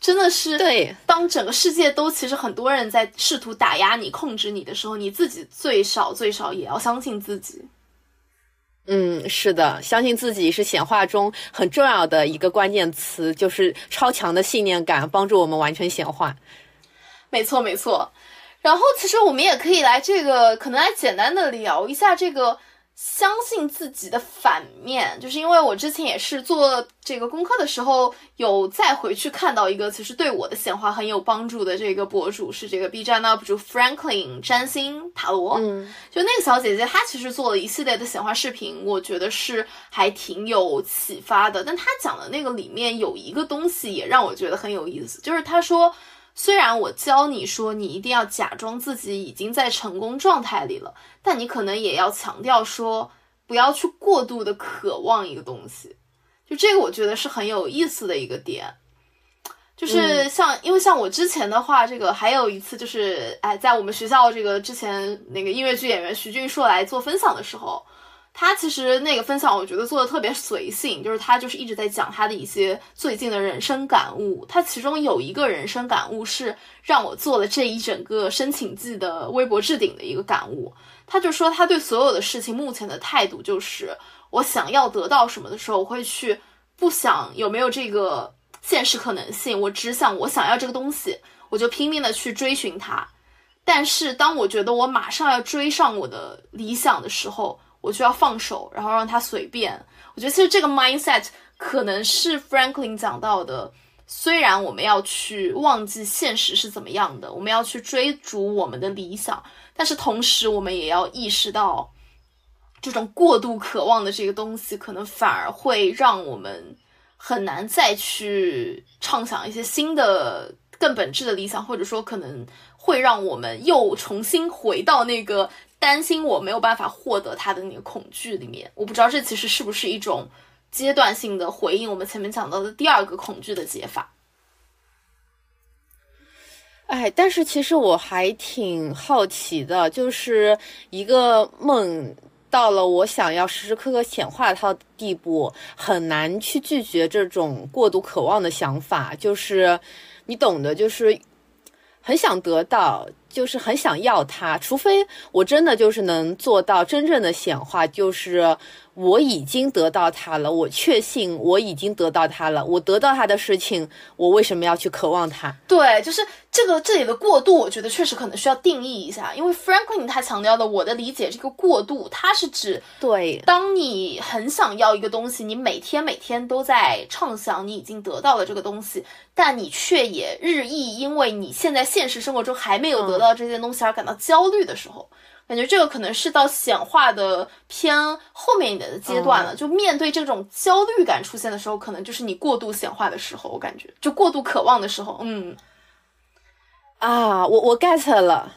真的是，对，当整个世界都其实很多人在试图打压你、控制你的时候，你自己最少最少也要相信自己。嗯，是的，相信自己是显化中很重要的一个关键词，就是超强的信念感帮助我们完成显化。没错，没错。然后，其实我们也可以来这个，可能来简单的聊一下这个。相信自己的反面，就是因为我之前也是做这个功课的时候，有再回去看到一个其实对我的显化很有帮助的这个博主，是这个 B 站 UP 主 Franklin 占星塔罗。嗯，就那个小姐姐，她其实做了一系列的显化视频，我觉得是还挺有启发的。但她讲的那个里面有一个东西也让我觉得很有意思，就是她说。虽然我教你说你一定要假装自己已经在成功状态里了，但你可能也要强调说不要去过度的渴望一个东西。就这个，我觉得是很有意思的一个点。就是像，因为像我之前的话，这个还有一次就是，哎，在我们学校这个之前那个音乐剧演员徐俊硕来做分享的时候。他其实那个分享，我觉得做的特别随性，就是他就是一直在讲他的一些最近的人生感悟。他其中有一个人生感悟是让我做了这一整个申请季的微博置顶的一个感悟。他就说他对所有的事情目前的态度就是，我想要得到什么的时候，我会去不想有没有这个现实可能性，我只想我想要这个东西，我就拼命的去追寻它。但是当我觉得我马上要追上我的理想的时候，我就要放手，然后让他随便。我觉得其实这个 mindset 可能是 Franklin 讲到的。虽然我们要去忘记现实是怎么样的，我们要去追逐我们的理想，但是同时我们也要意识到，这种过度渴望的这个东西，可能反而会让我们很难再去畅想一些新的、更本质的理想，或者说可能会让我们又重新回到那个。担心我没有办法获得他的那个恐惧里面，我不知道这其实是不是一种阶段性的回应。我们前面讲到的第二个恐惧的解法。哎，但是其实我还挺好奇的，就是一个梦到了我想要时时刻刻显化它的地步，很难去拒绝这种过度渴望的想法。就是你懂的，就是很想得到。就是很想要它，除非我真的就是能做到真正的显化，就是。我已经得到它了，我确信我已经得到它了。我得到它的事情，我为什么要去渴望它？对，就是这个这里的过渡，我觉得确实可能需要定义一下。因为 Franklin 他强调的，我的理解，这个过渡，它是指对，当你很想要一个东西，你每天每天都在畅想你已经得到了这个东西，但你却也日益因为你现在现实生活中还没有得到这些东西而感到焦虑的时候。感觉这个可能是到显化的偏后面一点的阶段了，就面对这种焦虑感出现的时候，可能就是你过度显化的时候。我感觉就过度渴望的时候，嗯，啊，我我 get 了。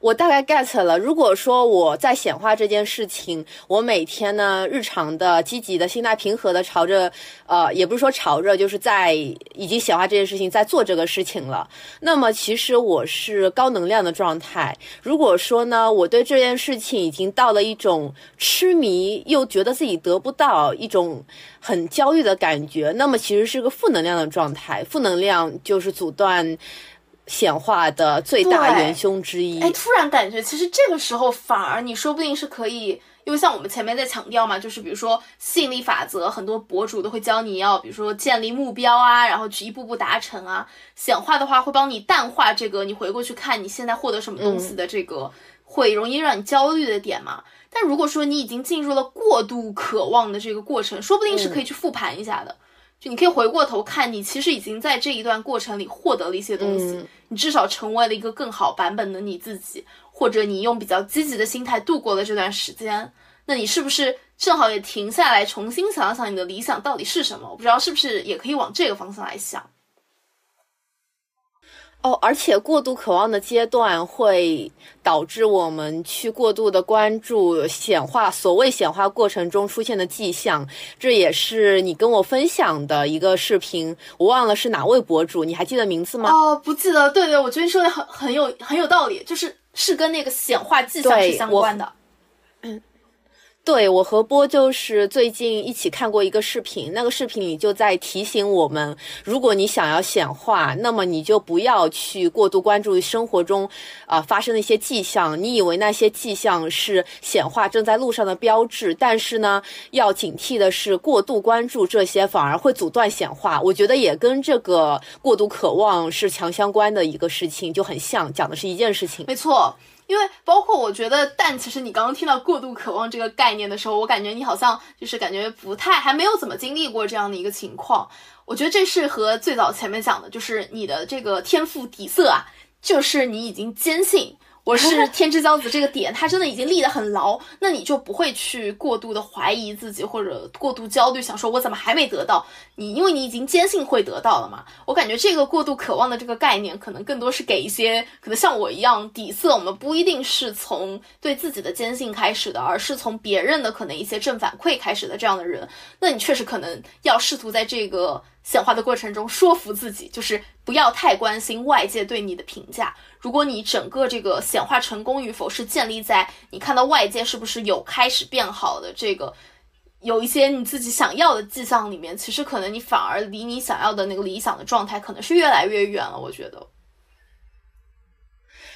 我大概 get 了。如果说我在显化这件事情，我每天呢日常的积极的心态平和的朝着，呃，也不是说朝着，就是在已经显化这件事情，在做这个事情了。那么其实我是高能量的状态。如果说呢，我对这件事情已经到了一种痴迷，又觉得自己得不到一种很焦虑的感觉，那么其实是个负能量的状态。负能量就是阻断。显化的最大元凶之一。哎，突然感觉其实这个时候反而你说不定是可以，因为像我们前面在强调嘛，就是比如说吸引力法则，很多博主都会教你要，比如说建立目标啊，然后去一步步达成啊。显化的话会帮你淡化这个，你回过去看你现在获得什么东西的这个会容易让你焦虑的点嘛。但如果说你已经进入了过度渴望的这个过程，说不定是可以去复盘一下的。就你可以回过头看，你其实已经在这一段过程里获得了一些东西，你至少成为了一个更好版本的你自己，或者你用比较积极的心态度过了这段时间，那你是不是正好也停下来重新想想你的理想到底是什么？我不知道是不是也可以往这个方向来想。哦，而且过度渴望的阶段会导致我们去过度的关注显化，所谓显化过程中出现的迹象，这也是你跟我分享的一个视频，我忘了是哪位博主，你还记得名字吗？哦，不记得，对对，我觉得你说的很很有很有道理，就是是跟那个显化迹象是相关的。对我和波就是最近一起看过一个视频，那个视频里就在提醒我们，如果你想要显化，那么你就不要去过度关注生活中，啊发生的一些迹象。你以为那些迹象是显化正在路上的标志，但是呢，要警惕的是，过度关注这些反而会阻断显化。我觉得也跟这个过度渴望是强相关的一个事情，就很像，讲的是一件事情。没错。因为包括我觉得，但其实你刚刚听到过度渴望这个概念的时候，我感觉你好像就是感觉不太还没有怎么经历过这样的一个情况。我觉得这是和最早前面讲的，就是你的这个天赋底色啊，就是你已经坚信。我是天之骄子这个点，他真的已经立得很牢，那你就不会去过度的怀疑自己，或者过度焦虑，想说我怎么还没得到？你因为你已经坚信会得到了嘛。我感觉这个过度渴望的这个概念，可能更多是给一些可能像我一样底色，我们不一定是从对自己的坚信开始的，而是从别人的可能一些正反馈开始的这样的人。那你确实可能要试图在这个显化的过程中说服自己，就是不要太关心外界对你的评价。如果你整个这个显化成功与否是建立在你看到外界是不是有开始变好的这个，有一些你自己想要的迹象里面，其实可能你反而离你想要的那个理想的状态可能是越来越远了。我觉得，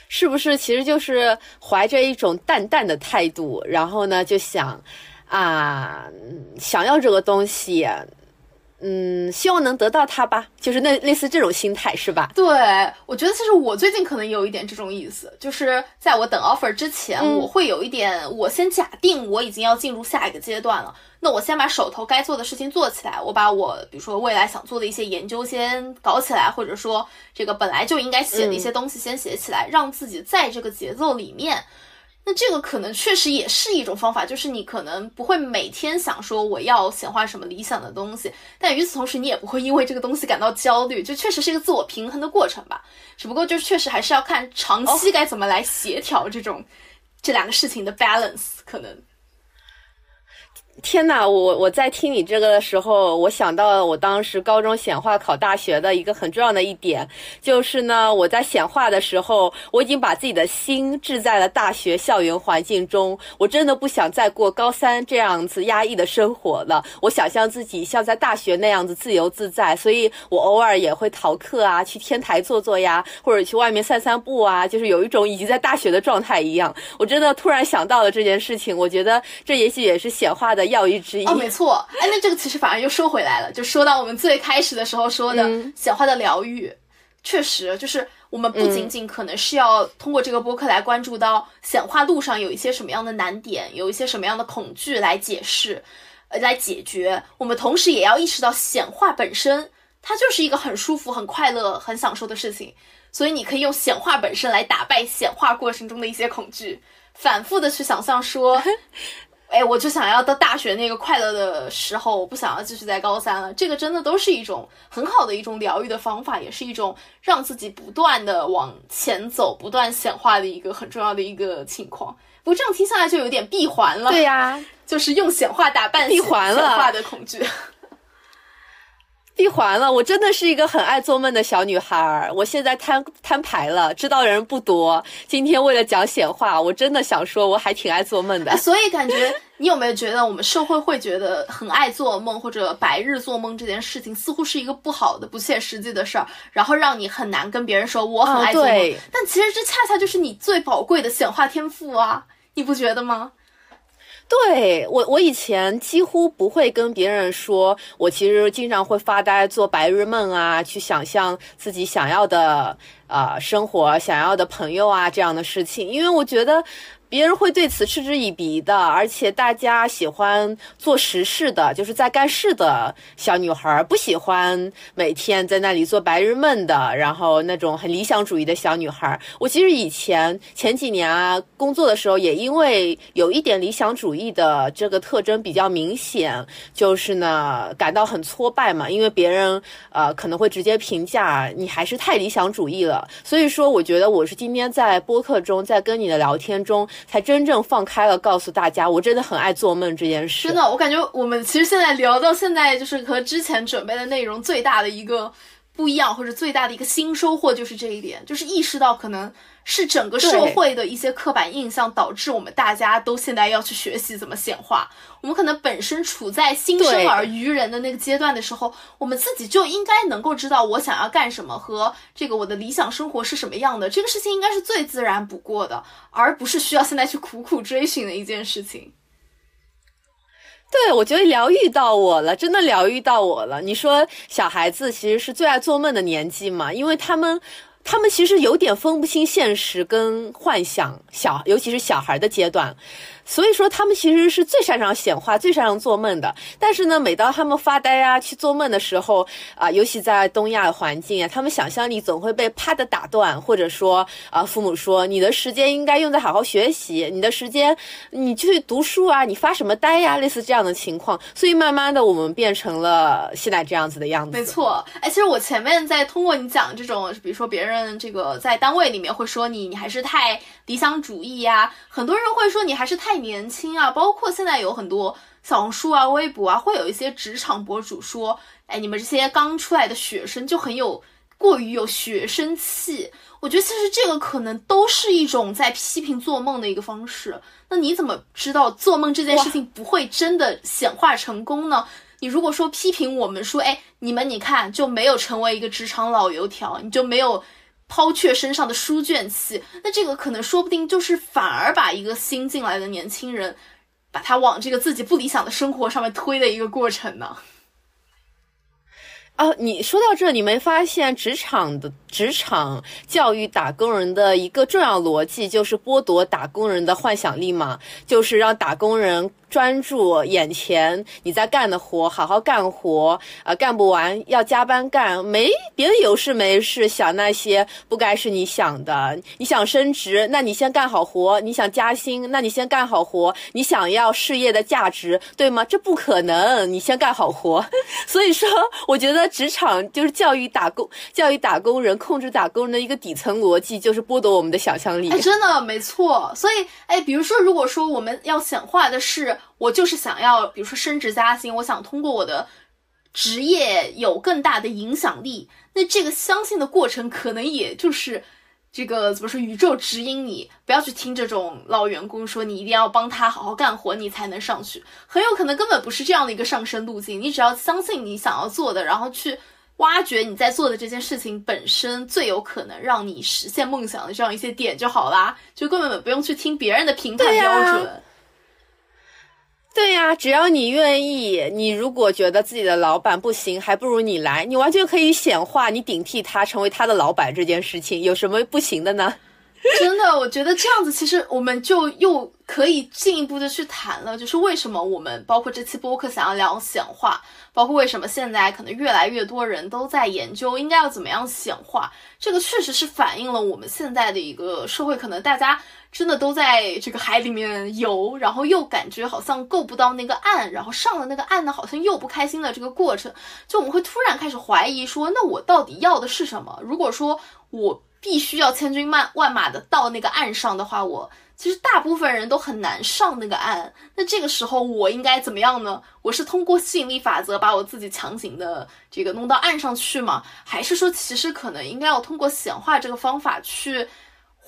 是不是其实就是怀着一种淡淡的态度，然后呢就想啊，想要这个东西。嗯，希望能得到它吧，就是那类似这种心态是吧？对，我觉得其实我最近可能有一点这种意思，就是在我等 offer 之前，我会有一点，我先假定我已经要进入下一个阶段了，那我先把手头该做的事情做起来，我把我比如说未来想做的一些研究先搞起来，或者说这个本来就应该写的一些东西先写起来，让自己在这个节奏里面。那这个可能确实也是一种方法，就是你可能不会每天想说我要显化什么理想的东西，但与此同时你也不会因为这个东西感到焦虑，就确实是一个自我平衡的过程吧。只不过就是确实还是要看长期该怎么来协调这种这两个事情的 balance 可能。天呐，我我在听你这个的时候，我想到了我当时高中显化考大学的一个很重要的一点，就是呢，我在显化的时候，我已经把自己的心置在了大学校园环境中，我真的不想再过高三这样子压抑的生活了。我想象自己像在大学那样子自由自在，所以我偶尔也会逃课啊，去天台坐坐呀，或者去外面散散步啊，就是有一种已经在大学的状态一样。我真的突然想到了这件事情，我觉得这也许也是显化的。药医之一。哦，没错，哎，那这个其实反而又说回来了，就说到我们最开始的时候说的显化的疗愈，确实就是我们不仅仅可能是要通过这个播客来关注到显化路上有一些什么样的难点，有一些什么样的恐惧来解释，呃，来解决，我们同时也要意识到显化本身它就是一个很舒服、很快乐、很享受的事情，所以你可以用显化本身来打败显化过程中的一些恐惧，反复的去想象说。哎，我就想要到大学那个快乐的时候，我不想要继续在高三了。这个真的都是一种很好的一种疗愈的方法，也是一种让自己不断的往前走、不断显化的一个很重要的一个情况。不过这样听下来就有点闭环了。对呀，就是用显化打扮闭环了，显化的恐惧。闭环了，我真的是一个很爱做梦的小女孩儿。我现在摊摊牌了，知道的人不多。今天为了讲显化，我真的想说，我还挺爱做梦的。所以感觉你有没有觉得，我们社会会觉得很爱做梦或者白日做梦这件事情，似乎是一个不好的、不切实际的事儿，然后让你很难跟别人说我很爱做梦。但其实这恰恰就是你最宝贵的显化天赋啊，你不觉得吗？对我，我以前几乎不会跟别人说，我其实经常会发呆、做白日梦啊，去想象自己想要的呃生活、想要的朋友啊这样的事情，因为我觉得。别人会对此嗤之以鼻的，而且大家喜欢做实事的，就是在干事的小女孩，不喜欢每天在那里做白日梦的，然后那种很理想主义的小女孩。我其实以前前几年啊，工作的时候也因为有一点理想主义的这个特征比较明显，就是呢感到很挫败嘛，因为别人呃可能会直接评价你还是太理想主义了。所以说，我觉得我是今天在播客中，在跟你的聊天中。才真正放开了，告诉大家，我真的很爱做梦这件事。真的，我感觉我们其实现在聊到现在，就是和之前准备的内容最大的一个不一样，或者最大的一个新收获，就是这一点，就是意识到可能。是整个社会的一些刻板印象导致我们大家都现在要去学习怎么显化。我们可能本身处在新生儿愚人的那个阶段的时候，我们自己就应该能够知道我想要干什么和这个我的理想生活是什么样的。这个事情应该是最自然不过的，而不是需要现在去苦苦追寻的一件事情。对，我觉得疗愈到我了，真的疗愈到我了。你说小孩子其实是最爱做梦的年纪嘛，因为他们。他们其实有点分不清现实跟幻想，小尤其是小孩的阶段。所以说，他们其实是最擅长显化、最擅长做梦的。但是呢，每当他们发呆啊、去做梦的时候啊，尤其在东亚环境啊，他们想象力总会被啪的打断，或者说啊，父母说你的时间应该用在好好学习，你的时间你去读书啊，你发什么呆呀？类似这样的情况。所以慢慢的，我们变成了现在这样子的样子。没错，哎，其实我前面在通过你讲这种，比如说别人这个在单位里面会说你，你还是太理想主义呀，很多人会说你还是太。太年轻啊！包括现在有很多小红书啊、微博啊，会有一些职场博主说：“哎，你们这些刚出来的学生就很有过于有学生气。”我觉得其实这个可能都是一种在批评做梦的一个方式。那你怎么知道做梦这件事情不会真的显化成功呢？你如果说批评我们说：“哎，你们你看就没有成为一个职场老油条，你就没有。”抛却身上的书卷气，那这个可能说不定就是反而把一个新进来的年轻人，把他往这个自己不理想的生活上面推的一个过程呢。啊，你说到这，你没发现职场的职场教育打工人的一个重要逻辑就是剥夺打工人的幻想力嘛？就是让打工人。专注眼前你在干的活，好好干活啊！干不完要加班干，没别有事没事想那些不该是你想的。你想升职，那你先干好活；你想加薪，那你先干好活；你想要事业的价值，对吗？这不可能，你先干好活。所以说，我觉得职场就是教育打工、教育打工人、控制打工人的一个底层逻辑，就是剥夺我们的想象力。哎，真的没错。所以，哎，比如说，如果说我们要显化的是。我就是想要，比如说升职加薪，我想通过我的职业有更大的影响力。那这个相信的过程，可能也就是这个怎么说？宇宙指引你，不要去听这种老员工说你一定要帮他好好干活，你才能上去。很有可能根本不是这样的一个上升路径。你只要相信你想要做的，然后去挖掘你在做的这件事情本身最有可能让你实现梦想的这样一些点就好啦，就根本不用去听别人的评判标准。对呀，只要你愿意，你如果觉得自己的老板不行，还不如你来，你完全可以显化，你顶替他成为他的老板这件事情，有什么不行的呢？真的，我觉得这样子，其实我们就又可以进一步的去谈了，就是为什么我们包括这期播客想要聊显化，包括为什么现在可能越来越多人都在研究应该要怎么样显化，这个确实是反映了我们现在的一个社会，可能大家真的都在这个海里面游，然后又感觉好像够不到那个岸，然后上了那个岸呢，好像又不开心的这个过程，就我们会突然开始怀疑说，那我到底要的是什么？如果说我。必须要千军万万马的到那个岸上的话，我其实大部分人都很难上那个岸。那这个时候我应该怎么样呢？我是通过吸引力法则把我自己强行的这个弄到岸上去吗？还是说其实可能应该要通过显化这个方法去？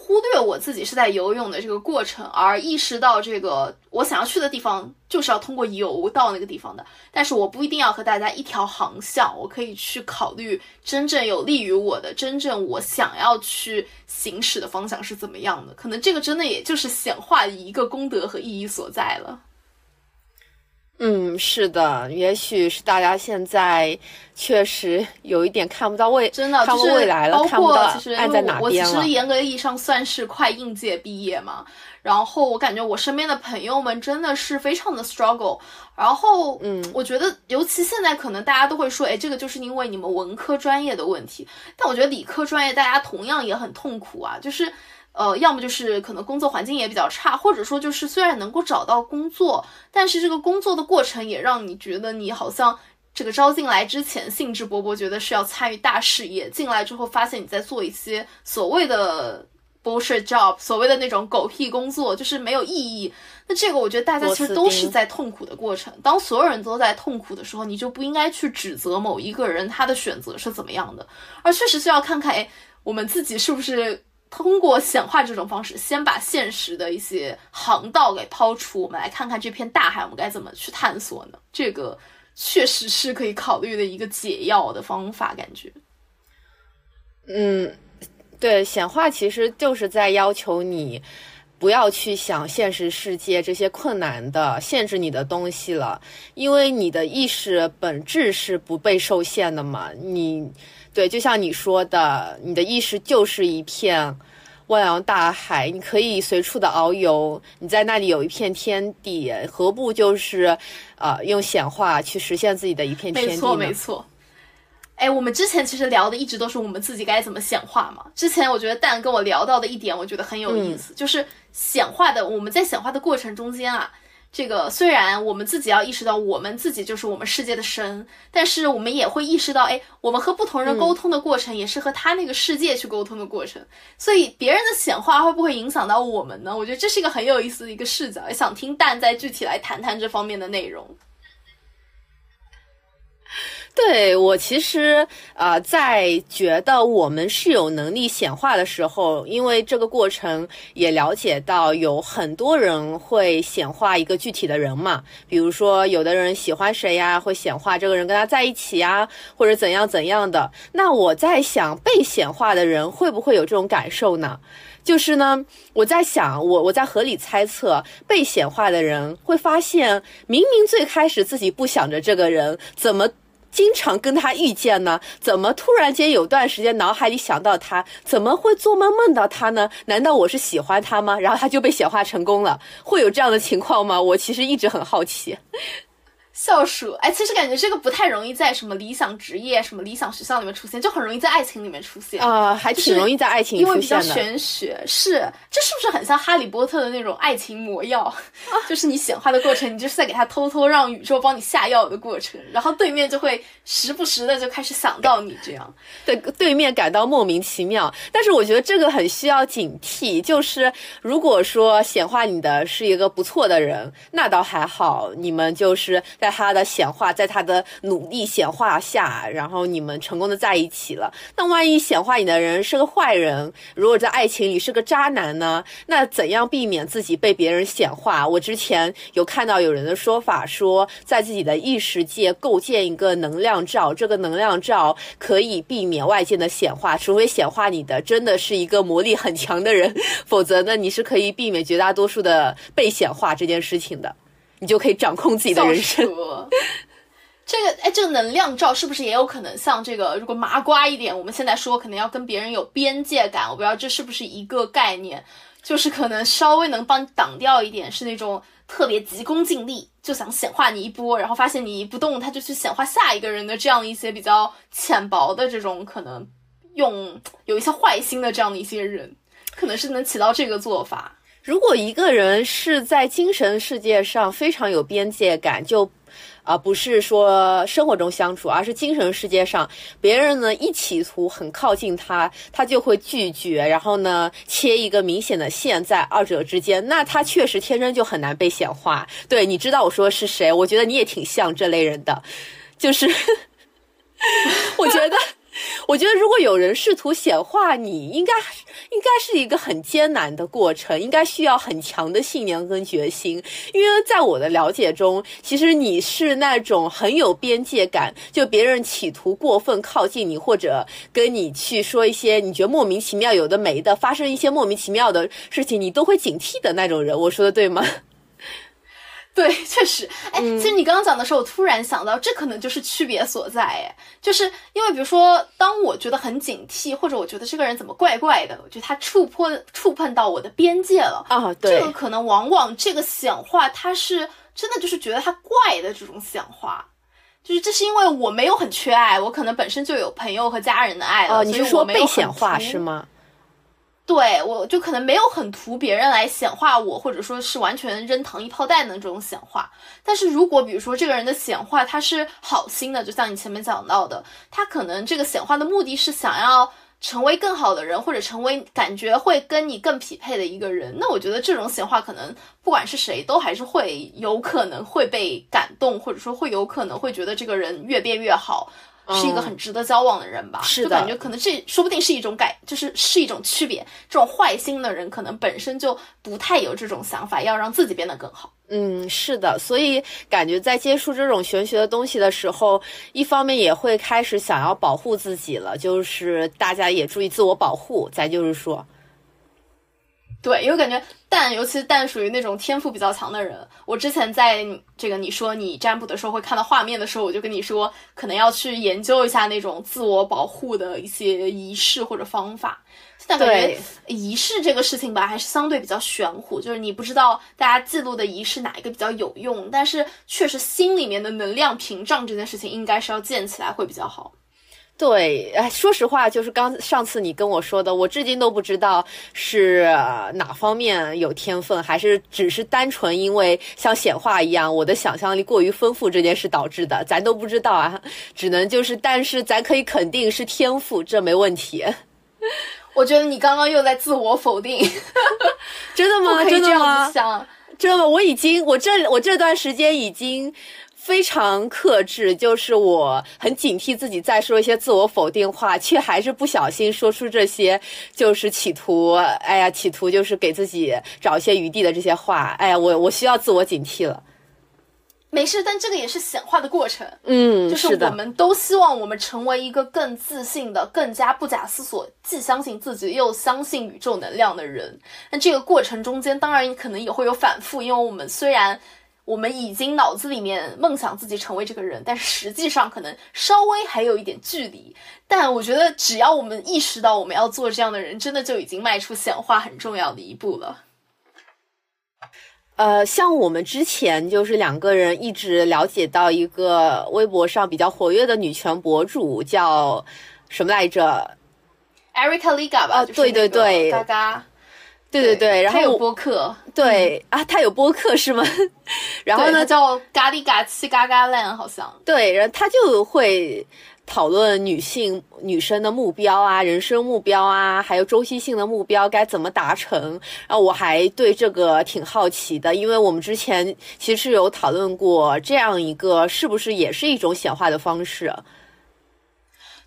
忽略我自己是在游泳的这个过程，而意识到这个我想要去的地方就是要通过游到那个地方的。但是我不一定要和大家一条航向，我可以去考虑真正有利于我的、真正我想要去行驶的方向是怎么样的。可能这个真的也就是显化一个功德和意义所在了。嗯，是的，也许是大家现在确实有一点看不到未，真的看不未来了，看不到岸在哪边了。我其实严格意义上算是快应届毕业嘛，然后我感觉我身边的朋友们真的是非常的 struggle。然后，嗯，我觉得尤其现在可能大家都会说，哎，这个就是因为你们文科专业的问题。但我觉得理科专业大家同样也很痛苦啊，就是。呃，要么就是可能工作环境也比较差，或者说就是虽然能够找到工作，但是这个工作的过程也让你觉得你好像这个招进来之前兴致勃勃，觉得是要参与大事业，进来之后发现你在做一些所谓的 bullshit job，所谓的那种狗屁工作，就是没有意义。那这个我觉得大家其实都是在痛苦的过程。当所有人都在痛苦的时候，你就不应该去指责某一个人他的选择是怎么样的，而确实是要看看，哎，我们自己是不是。通过显化这种方式，先把现实的一些航道给抛出，我们来看看这片大海，我们该怎么去探索呢？这个确实是可以考虑的一个解药的方法，感觉。嗯，对，显化其实就是在要求你不要去想现实世界这些困难的、限制你的东西了，因为你的意识本质是不被受限的嘛，你。对，就像你说的，你的意识就是一片汪洋大海，你可以随处的遨游。你在那里有一片天地，何不就是，呃，用显化去实现自己的一片天地没错，没错。哎，我们之前其实聊的一直都是我们自己该怎么显化嘛。之前我觉得蛋跟我聊到的一点，我觉得很有意思，就是显化的，我们在显化的过程中间啊。这个虽然我们自己要意识到我们自己就是我们世界的神，但是我们也会意识到，哎，我们和不同人沟通的过程也是和他那个世界去沟通的过程。所以别人的显化会不会影响到我们呢？我觉得这是一个很有意思的一个视角，也想听蛋再具体来谈谈这方面的内容。对我其实啊，在觉得我们是有能力显化的时候，因为这个过程也了解到有很多人会显化一个具体的人嘛，比如说有的人喜欢谁呀，会显化这个人跟他在一起呀，或者怎样怎样的。那我在想，被显化的人会不会有这种感受呢？就是呢，我在想，我我在合理猜测，被显化的人会发现，明明最开始自己不想着这个人，怎么？经常跟他遇见呢，怎么突然间有段时间脑海里想到他？怎么会做梦梦到他呢？难道我是喜欢他吗？然后他就被显化成功了，会有这样的情况吗？我其实一直很好奇。笑鼠，哎，其实感觉这个不太容易在什么理想职业、什么理想学校里面出现，就很容易在爱情里面出现啊，还挺容易在爱情里出现的。因为比较玄学，是这是不是很像哈利波特的那种爱情魔药？就是你显化的过程，你就是在给他偷偷让宇宙帮你下药的过程，然后对面就会时不时的就开始想到你这样，对对面感到莫名其妙。但是我觉得这个很需要警惕，就是如果说显化你的是一个不错的人，那倒还好，你们就是。在他的显化，在他的努力显化下，然后你们成功的在一起了。那万一显化你的人是个坏人，如果在爱情里是个渣男呢？那怎样避免自己被别人显化？我之前有看到有人的说法，说在自己的意识界构建一个能量罩，这个能量罩可以避免外界的显化，除非显化你的真的是一个魔力很强的人，否则呢，你是可以避免绝大多数的被显化这件事情的。你就可以掌控自己的人生。这个哎，这个能量罩是不是也有可能像这个？如果麻瓜一点，我们现在说可能要跟别人有边界感，我不知道这是不是一个概念，就是可能稍微能帮你挡掉一点，是那种特别急功近利，就想显化你一波，然后发现你一不动，他就去显化下一个人的这样一些比较浅薄的这种可能，用有一些坏心的这样的一些人，可能是能起到这个做法。如果一个人是在精神世界上非常有边界感，就，啊，不是说生活中相处，而是精神世界上，别人呢一企图很靠近他，他就会拒绝，然后呢切一个明显的线在二者之间，那他确实天生就很难被显化。对，你知道我说的是谁？我觉得你也挺像这类人的，就是，我觉得。我觉得，如果有人试图显化你，应该应该是一个很艰难的过程，应该需要很强的信念跟决心。因为在我的了解中，其实你是那种很有边界感，就别人企图过分靠近你，或者跟你去说一些你觉得莫名其妙、有的没的，发生一些莫名其妙的事情，你都会警惕的那种人。我说的对吗？对，确实，哎，其实你刚刚讲的时候，我突然想到，这可能就是区别所在，哎，就是因为比如说，当我觉得很警惕，或者我觉得这个人怎么怪怪的，我觉得他触碰触碰到我的边界了啊，对，这个可能往往这个显化，他是真的就是觉得他怪的这种显化，就是这是因为我没有很缺爱，我可能本身就有朋友和家人的爱了，你是说被显化是吗？对我就可能没有很图别人来显化我，或者说是完全扔糖衣炮弹的这种显化。但是如果比如说这个人的显化他是好心的，就像你前面讲到的，他可能这个显化的目的是想要成为更好的人，或者成为感觉会跟你更匹配的一个人。那我觉得这种显化可能不管是谁都还是会有可能会被感动，或者说会有可能会觉得这个人越变越好。是一个很值得交往的人吧？是的，感觉可能这说不定是一种改，就是是一种区别。这种坏心的人可能本身就不太有这种想法，要让自己变得更好。嗯，是的，所以感觉在接触这种玄学的东西的时候，一方面也会开始想要保护自己了，就是大家也注意自我保护。再就是说。对，因为感觉蛋，尤其是蛋属于那种天赋比较强的人。我之前在这个你说你占卜的时候会看到画面的时候，我就跟你说，可能要去研究一下那种自我保护的一些仪式或者方法。现在感觉仪式这个事情吧，还是相对比较玄乎，就是你不知道大家记录的仪式哪一个比较有用，但是确实心里面的能量屏障这件事情，应该是要建起来会比较好。对，哎，说实话，就是刚上次你跟我说的，我至今都不知道是哪方面有天分，还是只是单纯因为像显化一样，我的想象力过于丰富这件事导致的，咱都不知道啊。只能就是，但是咱可以肯定是天赋，这没问题。我觉得你刚刚又在自我否定，真的吗？真的吗？想真的吗？我已经，我这我这段时间已经。非常克制，就是我很警惕自己再说一些自我否定话，却还是不小心说出这些，就是企图，哎呀，企图就是给自己找一些余地的这些话，哎呀，我我需要自我警惕了。没事，但这个也是显化的过程，嗯，就是我们都希望我们成为一个更自信的、更加不假思索，既相信自己又相信宇宙能量的人。那这个过程中间，当然可能也会有反复，因为我们虽然。我们已经脑子里面梦想自己成为这个人，但是实际上可能稍微还有一点距离。但我觉得，只要我们意识到我们要做这样的人，真的就已经迈出显化很重要的一步了。呃，像我们之前就是两个人一直了解到一个微博上比较活跃的女权博主，叫什么来着？Erica Liga 吧？对对对，嘎嘎。对对对，然后有播客，对啊，他有播客是吗？然后呢，叫咖喱嘎气嘎嘎烂，好像对，然后他就会讨论女性女生的目标啊，人生目标啊，还有周期性的目标该怎么达成。然后我还对这个挺好奇的，因为我们之前其实有讨论过这样一个是不是也是一种显化的方式。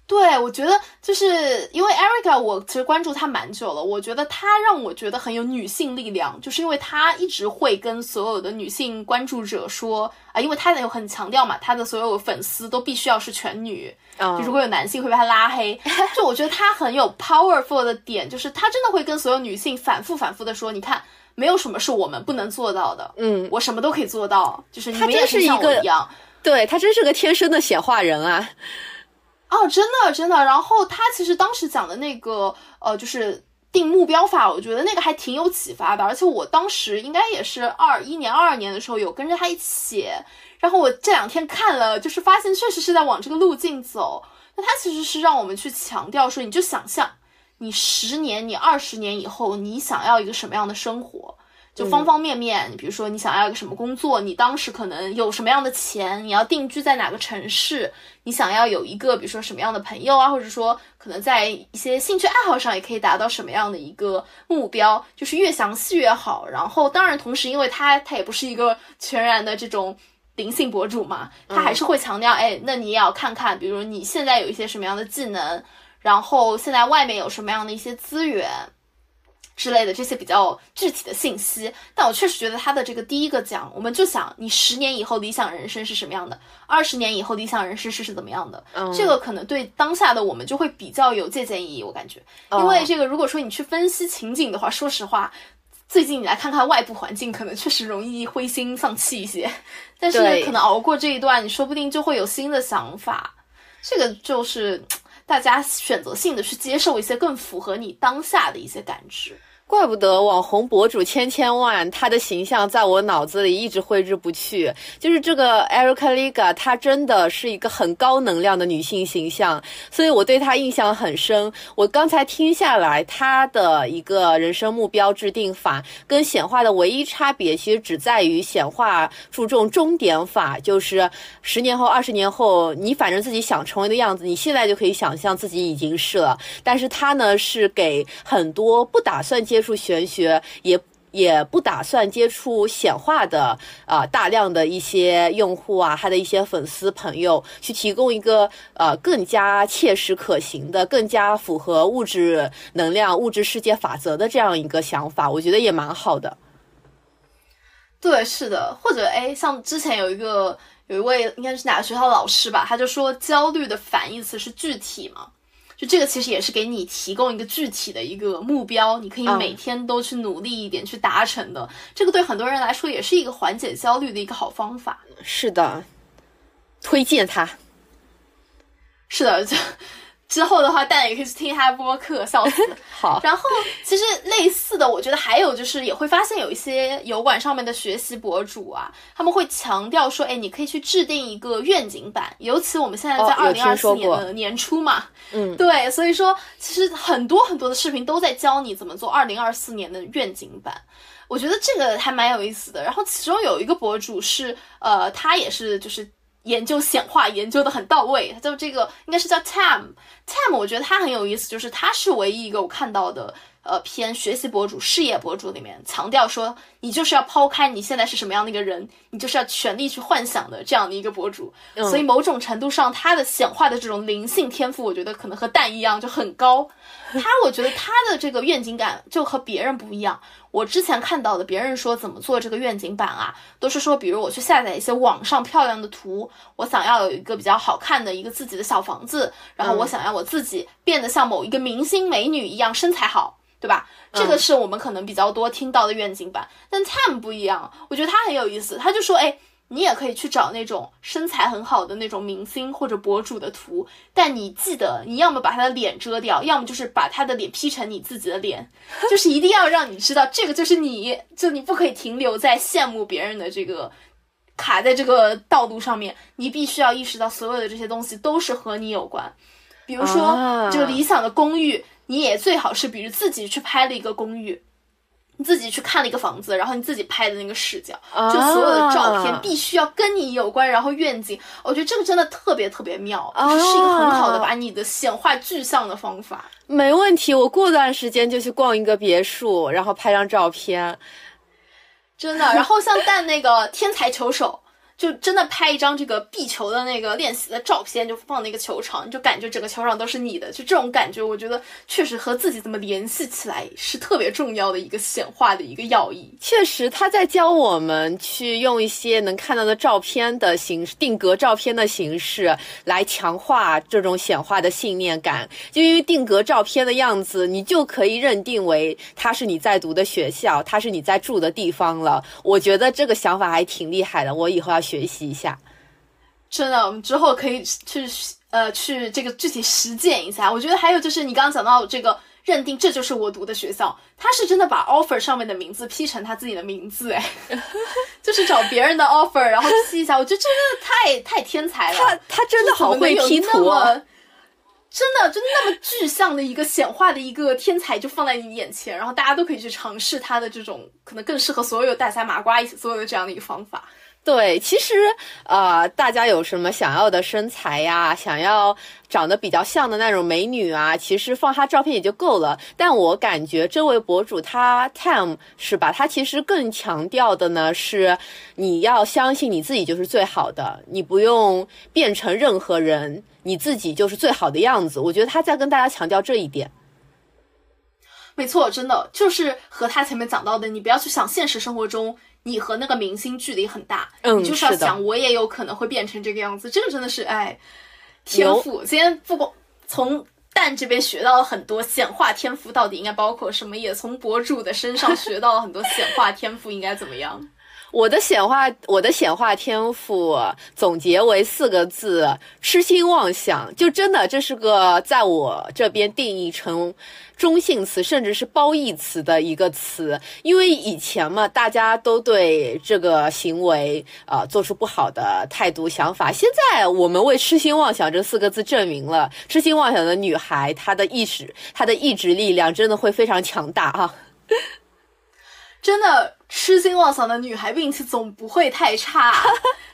对，我觉得就是因为 Erica，我其实关注她蛮久了。我觉得她让我觉得很有女性力量，就是因为她一直会跟所有的女性关注者说啊，因为她有很强调嘛，她的所有粉丝都必须要是全女，就如果有男性会被她拉黑。就我觉得她很有 powerful 的点，就是她真的会跟所有女性反复反复的说，你看，没有什么是我们不能做到的，嗯，我什么都可以做到，就是你们也是像我一样。对他真是个天生的显化人啊！哦，真的真的。然后他其实当时讲的那个呃，就是定目标法，我觉得那个还挺有启发的。而且我当时应该也是二一年、二二年的时候有跟着他一起。然后我这两天看了，就是发现确实是在往这个路径走。那他其实是让我们去强调说，你就想象你十年、你二十年以后，你想要一个什么样的生活。就方方面面，你比如说你想要一个什么工作，你当时可能有什么样的钱，你要定居在哪个城市，你想要有一个比如说什么样的朋友啊，或者说可能在一些兴趣爱好上也可以达到什么样的一个目标，就是越详细越好。然后当然同时，因为他他也不是一个全然的这种灵性博主嘛，他还是会强调，哎，那你也要看看，比如你现在有一些什么样的技能，然后现在外面有什么样的一些资源。之类的这些比较具体的信息，但我确实觉得他的这个第一个讲，我们就想你十年以后理想人生是什么样的，二十年以后理想人生是是怎么样的，这个可能对当下的我们就会比较有借鉴意义。我感觉，因为这个如果说你去分析情景的话，说实话，最近你来看看外部环境，可能确实容易灰心丧气一些，但是可能熬过这一段，你说不定就会有新的想法。这个就是大家选择性的去接受一些更符合你当下的一些感知。怪不得网红博主千千万，他的形象在我脑子里一直挥之不去。就是这个 Erica Liga，她真的是一个很高能量的女性形象，所以我对她印象很深。我刚才听下来，她的一个人生目标制定法跟显化的唯一差别，其实只在于显化注重终点法，就是十年后、二十年后，你反正自己想成为的样子，你现在就可以想象自己已经是了。但是她呢，是给很多不打算接。接触玄学也也不打算接触显化的啊，大量的一些用户啊，他的一些粉丝朋友，去提供一个呃更加切实可行的、更加符合物质能量、物质世界法则的这样一个想法，我觉得也蛮好的。对，是的，或者哎，像之前有一个有一位应该是哪个学校老师吧，他就说焦虑的反义词是具体嘛。就这个其实也是给你提供一个具体的一个目标，你可以每天都去努力一点去达成的。这个对很多人来说也是一个缓解焦虑的一个好方法。是的，推荐它。是的，就。之后的话，大家也可以去听一下播客，笑死。好，然后其实类似的，我觉得还有就是也会发现有一些油管上面的学习博主啊，他们会强调说，哎，你可以去制定一个愿景版。尤其我们现在在二零二四年的年初嘛，嗯，对，所以说其实很多很多的视频都在教你怎么做二零二四年的愿景版。我觉得这个还蛮有意思的。然后其中有一个博主是，呃，他也是就是。研究显化研究的很到位，他叫这个应该是叫 Tam，Tam，我觉得他很有意思，就是他是唯一一个我看到的，呃，偏学习博主、事业博主里面强调说，你就是要抛开你现在是什么样的一个人，你就是要全力去幻想的这样的一个博主。所以某种程度上，他的显化的这种灵性天赋，我觉得可能和蛋一样就很高。他我觉得他的这个愿景感就和别人不一样。我之前看到的别人说怎么做这个愿景版啊，都是说，比如我去下载一些网上漂亮的图，我想要有一个比较好看的一个自己的小房子，然后我想要我自己变得像某一个明星美女一样身材好，对吧？这个是我们可能比较多听到的愿景版。但 Time 不一样，我觉得他很有意思，他就说，哎。你也可以去找那种身材很好的那种明星或者博主的图，但你记得，你要么把他的脸遮掉，要么就是把他的脸 P 成你自己的脸，就是一定要让你知道这个就是你，就你不可以停留在羡慕别人的这个卡在这个道路上面，你必须要意识到所有的这些东西都是和你有关。比如说这个理想的公寓，你也最好是比如自己去拍了一个公寓。你自己去看了一个房子，然后你自己拍的那个视角，就所有的照片必须要跟你有关，然后愿景，我觉得这个真的特别特别妙，就是一个很好的把你的显化具象的方法。没问题，我过段时间就去逛一个别墅，然后拍张照片，真的。然后像蛋那个天才球手。就真的拍一张这个壁球的那个练习的照片，就放那个球场，就感觉整个球场都是你的，就这种感觉，我觉得确实和自己怎么联系起来是特别重要的一个显化的一个要义。确实，他在教我们去用一些能看到的照片的形式，定格照片的形式来强化这种显化的信念感。就因为定格照片的样子，你就可以认定为它是你在读的学校，它是你在住的地方了。我觉得这个想法还挺厉害的，我以后要。学习一下，真的，我们之后可以去呃去这个具体实践一下。我觉得还有就是你刚刚讲到这个认定这就是我读的学校，他是真的把 offer 上面的名字 P 成他自己的名字，哎，就是找别人的 offer 然后 P 一下，我觉得真的太太天才了。他他真的好会 P 图啊！真的就那么具象的一个显化的一个天才就放在你眼前，然后大家都可以去尝试他的这种可能更适合所有大家麻瓜一起做的这样的一个方法。对，其实呃，大家有什么想要的身材呀，想要长得比较像的那种美女啊，其实放她照片也就够了。但我感觉这位博主他 Tam 是吧？他其实更强调的呢是，你要相信你自己就是最好的，你不用变成任何人，你自己就是最好的样子。我觉得他在跟大家强调这一点。没错，真的就是和他前面讲到的，你不要去想现实生活中。你和那个明星距离很大，嗯，你就是要想，我也有可能会变成这个样子。这个真的是哎，天赋。今天不光从蛋这边学到了很多显化天赋到底应该包括什么，也从博主的身上学到了很多显化天赋应该怎么样。我的显化，我的显化天赋总结为四个字：痴心妄想。就真的，这是个在我这边定义成中性词，甚至是褒义词的一个词。因为以前嘛，大家都对这个行为啊做出不好的态度想法。现在我们为痴心妄想这四个字证明了，痴心妄想的女孩，她的意识，她的意志力量真的会非常强大啊！真的。痴心妄想的女孩运气总不会太差。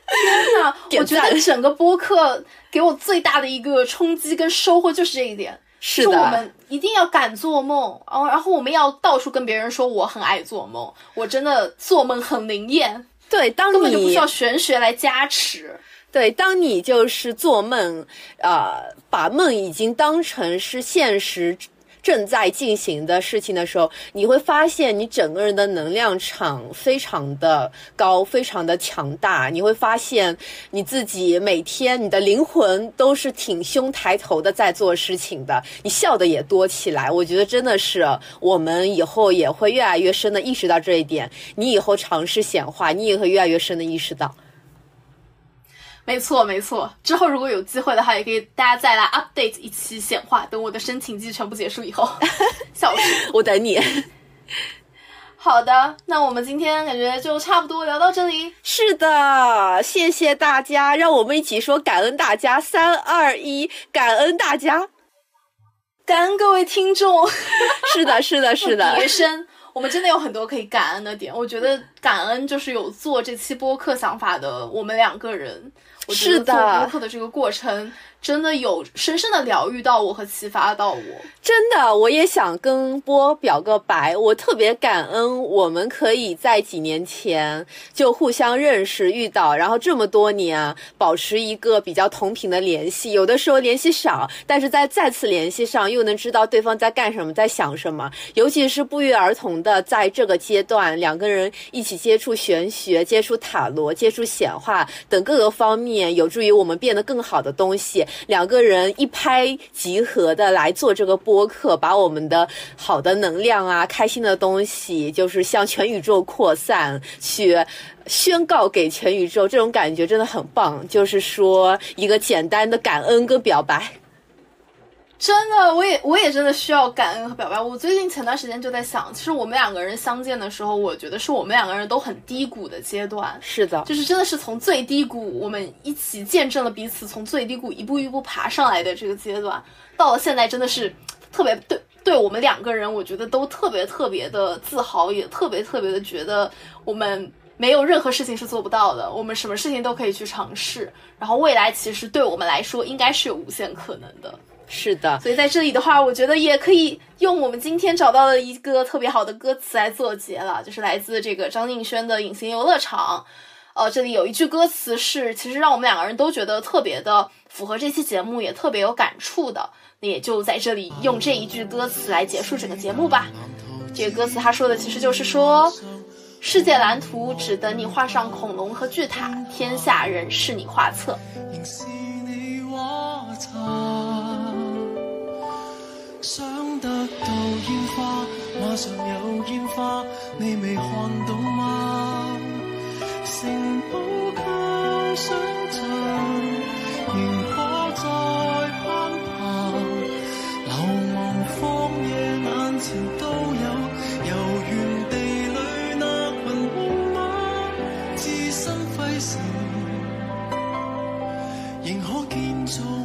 天哪，我觉得整个播客给我最大的一个冲击跟收获就是这一点。是的，我们一定要敢做梦，然后然后我们要到处跟别人说我很爱做梦，我真的做梦很灵验。对，当你根本就不需要玄学来加持。对，当你就是做梦，呃，把梦已经当成是现实。正在进行的事情的时候，你会发现你整个人的能量场非常的高，非常的强大。你会发现你自己每天你的灵魂都是挺胸抬头的在做事情的，你笑的也多起来。我觉得真的是我们以后也会越来越深的意识到这一点。你以后尝试显化，你也会越来越深的意识到。没错，没错。之后如果有机会的话，也可以大家再来 update 一期显化。等我的申请季全部结束以后，笑死！我等你。好的，那我们今天感觉就差不多聊到这里。是的，谢谢大家，让我们一起说感恩大家。三二一，感恩大家，感恩各位听众。是的，是的，是的。别生。我们真的有很多可以感恩的点，我觉得感恩就是有做这期播客想法的我们两个人。我觉得做播客的这个过程。真的有深深的疗愈到我和启发到我。真的，我也想跟波表个白，我特别感恩我们可以在几年前就互相认识、遇到，然后这么多年保持一个比较同频的联系。有的时候联系少，但是在再次联系上又能知道对方在干什么、在想什么。尤其是不约而同的在这个阶段，两个人一起接触玄学、接触塔罗、接触显化等各个方面有助于我们变得更好的东西。两个人一拍即合的来做这个播客，把我们的好的能量啊、开心的东西，就是向全宇宙扩散，去宣告给全宇宙，这种感觉真的很棒。就是说，一个简单的感恩跟表白。真的，我也我也真的需要感恩和表白。我最近前段时间就在想，其实我们两个人相见的时候，我觉得是我们两个人都很低谷的阶段。是的，就是真的是从最低谷，我们一起见证了彼此从最低谷一步一步爬上来的这个阶段。到了现在，真的是特别对对我们两个人，我觉得都特别特别的自豪，也特别特别的觉得我们没有任何事情是做不到的，我们什么事情都可以去尝试。然后未来其实对我们来说，应该是有无限可能的。是的，所以在这里的话，我觉得也可以用我们今天找到的一个特别好的歌词来做结了，就是来自这个张敬轩的《隐形游乐场》。呃，这里有一句歌词是，其实让我们两个人都觉得特别的符合这期节目，也特别有感触的。那也就在这里用这一句歌词来结束整个节目吧。这个歌词他说的其实就是说，世界蓝图只等你画上恐龙和巨塔，天下人是你画册。想得到烟花，马上有烟花，你未看到吗？城堡靠想像，仍可再攀爬。流亡荒野眼前都有，游园地里那群骏马，自身废城，仍可建造。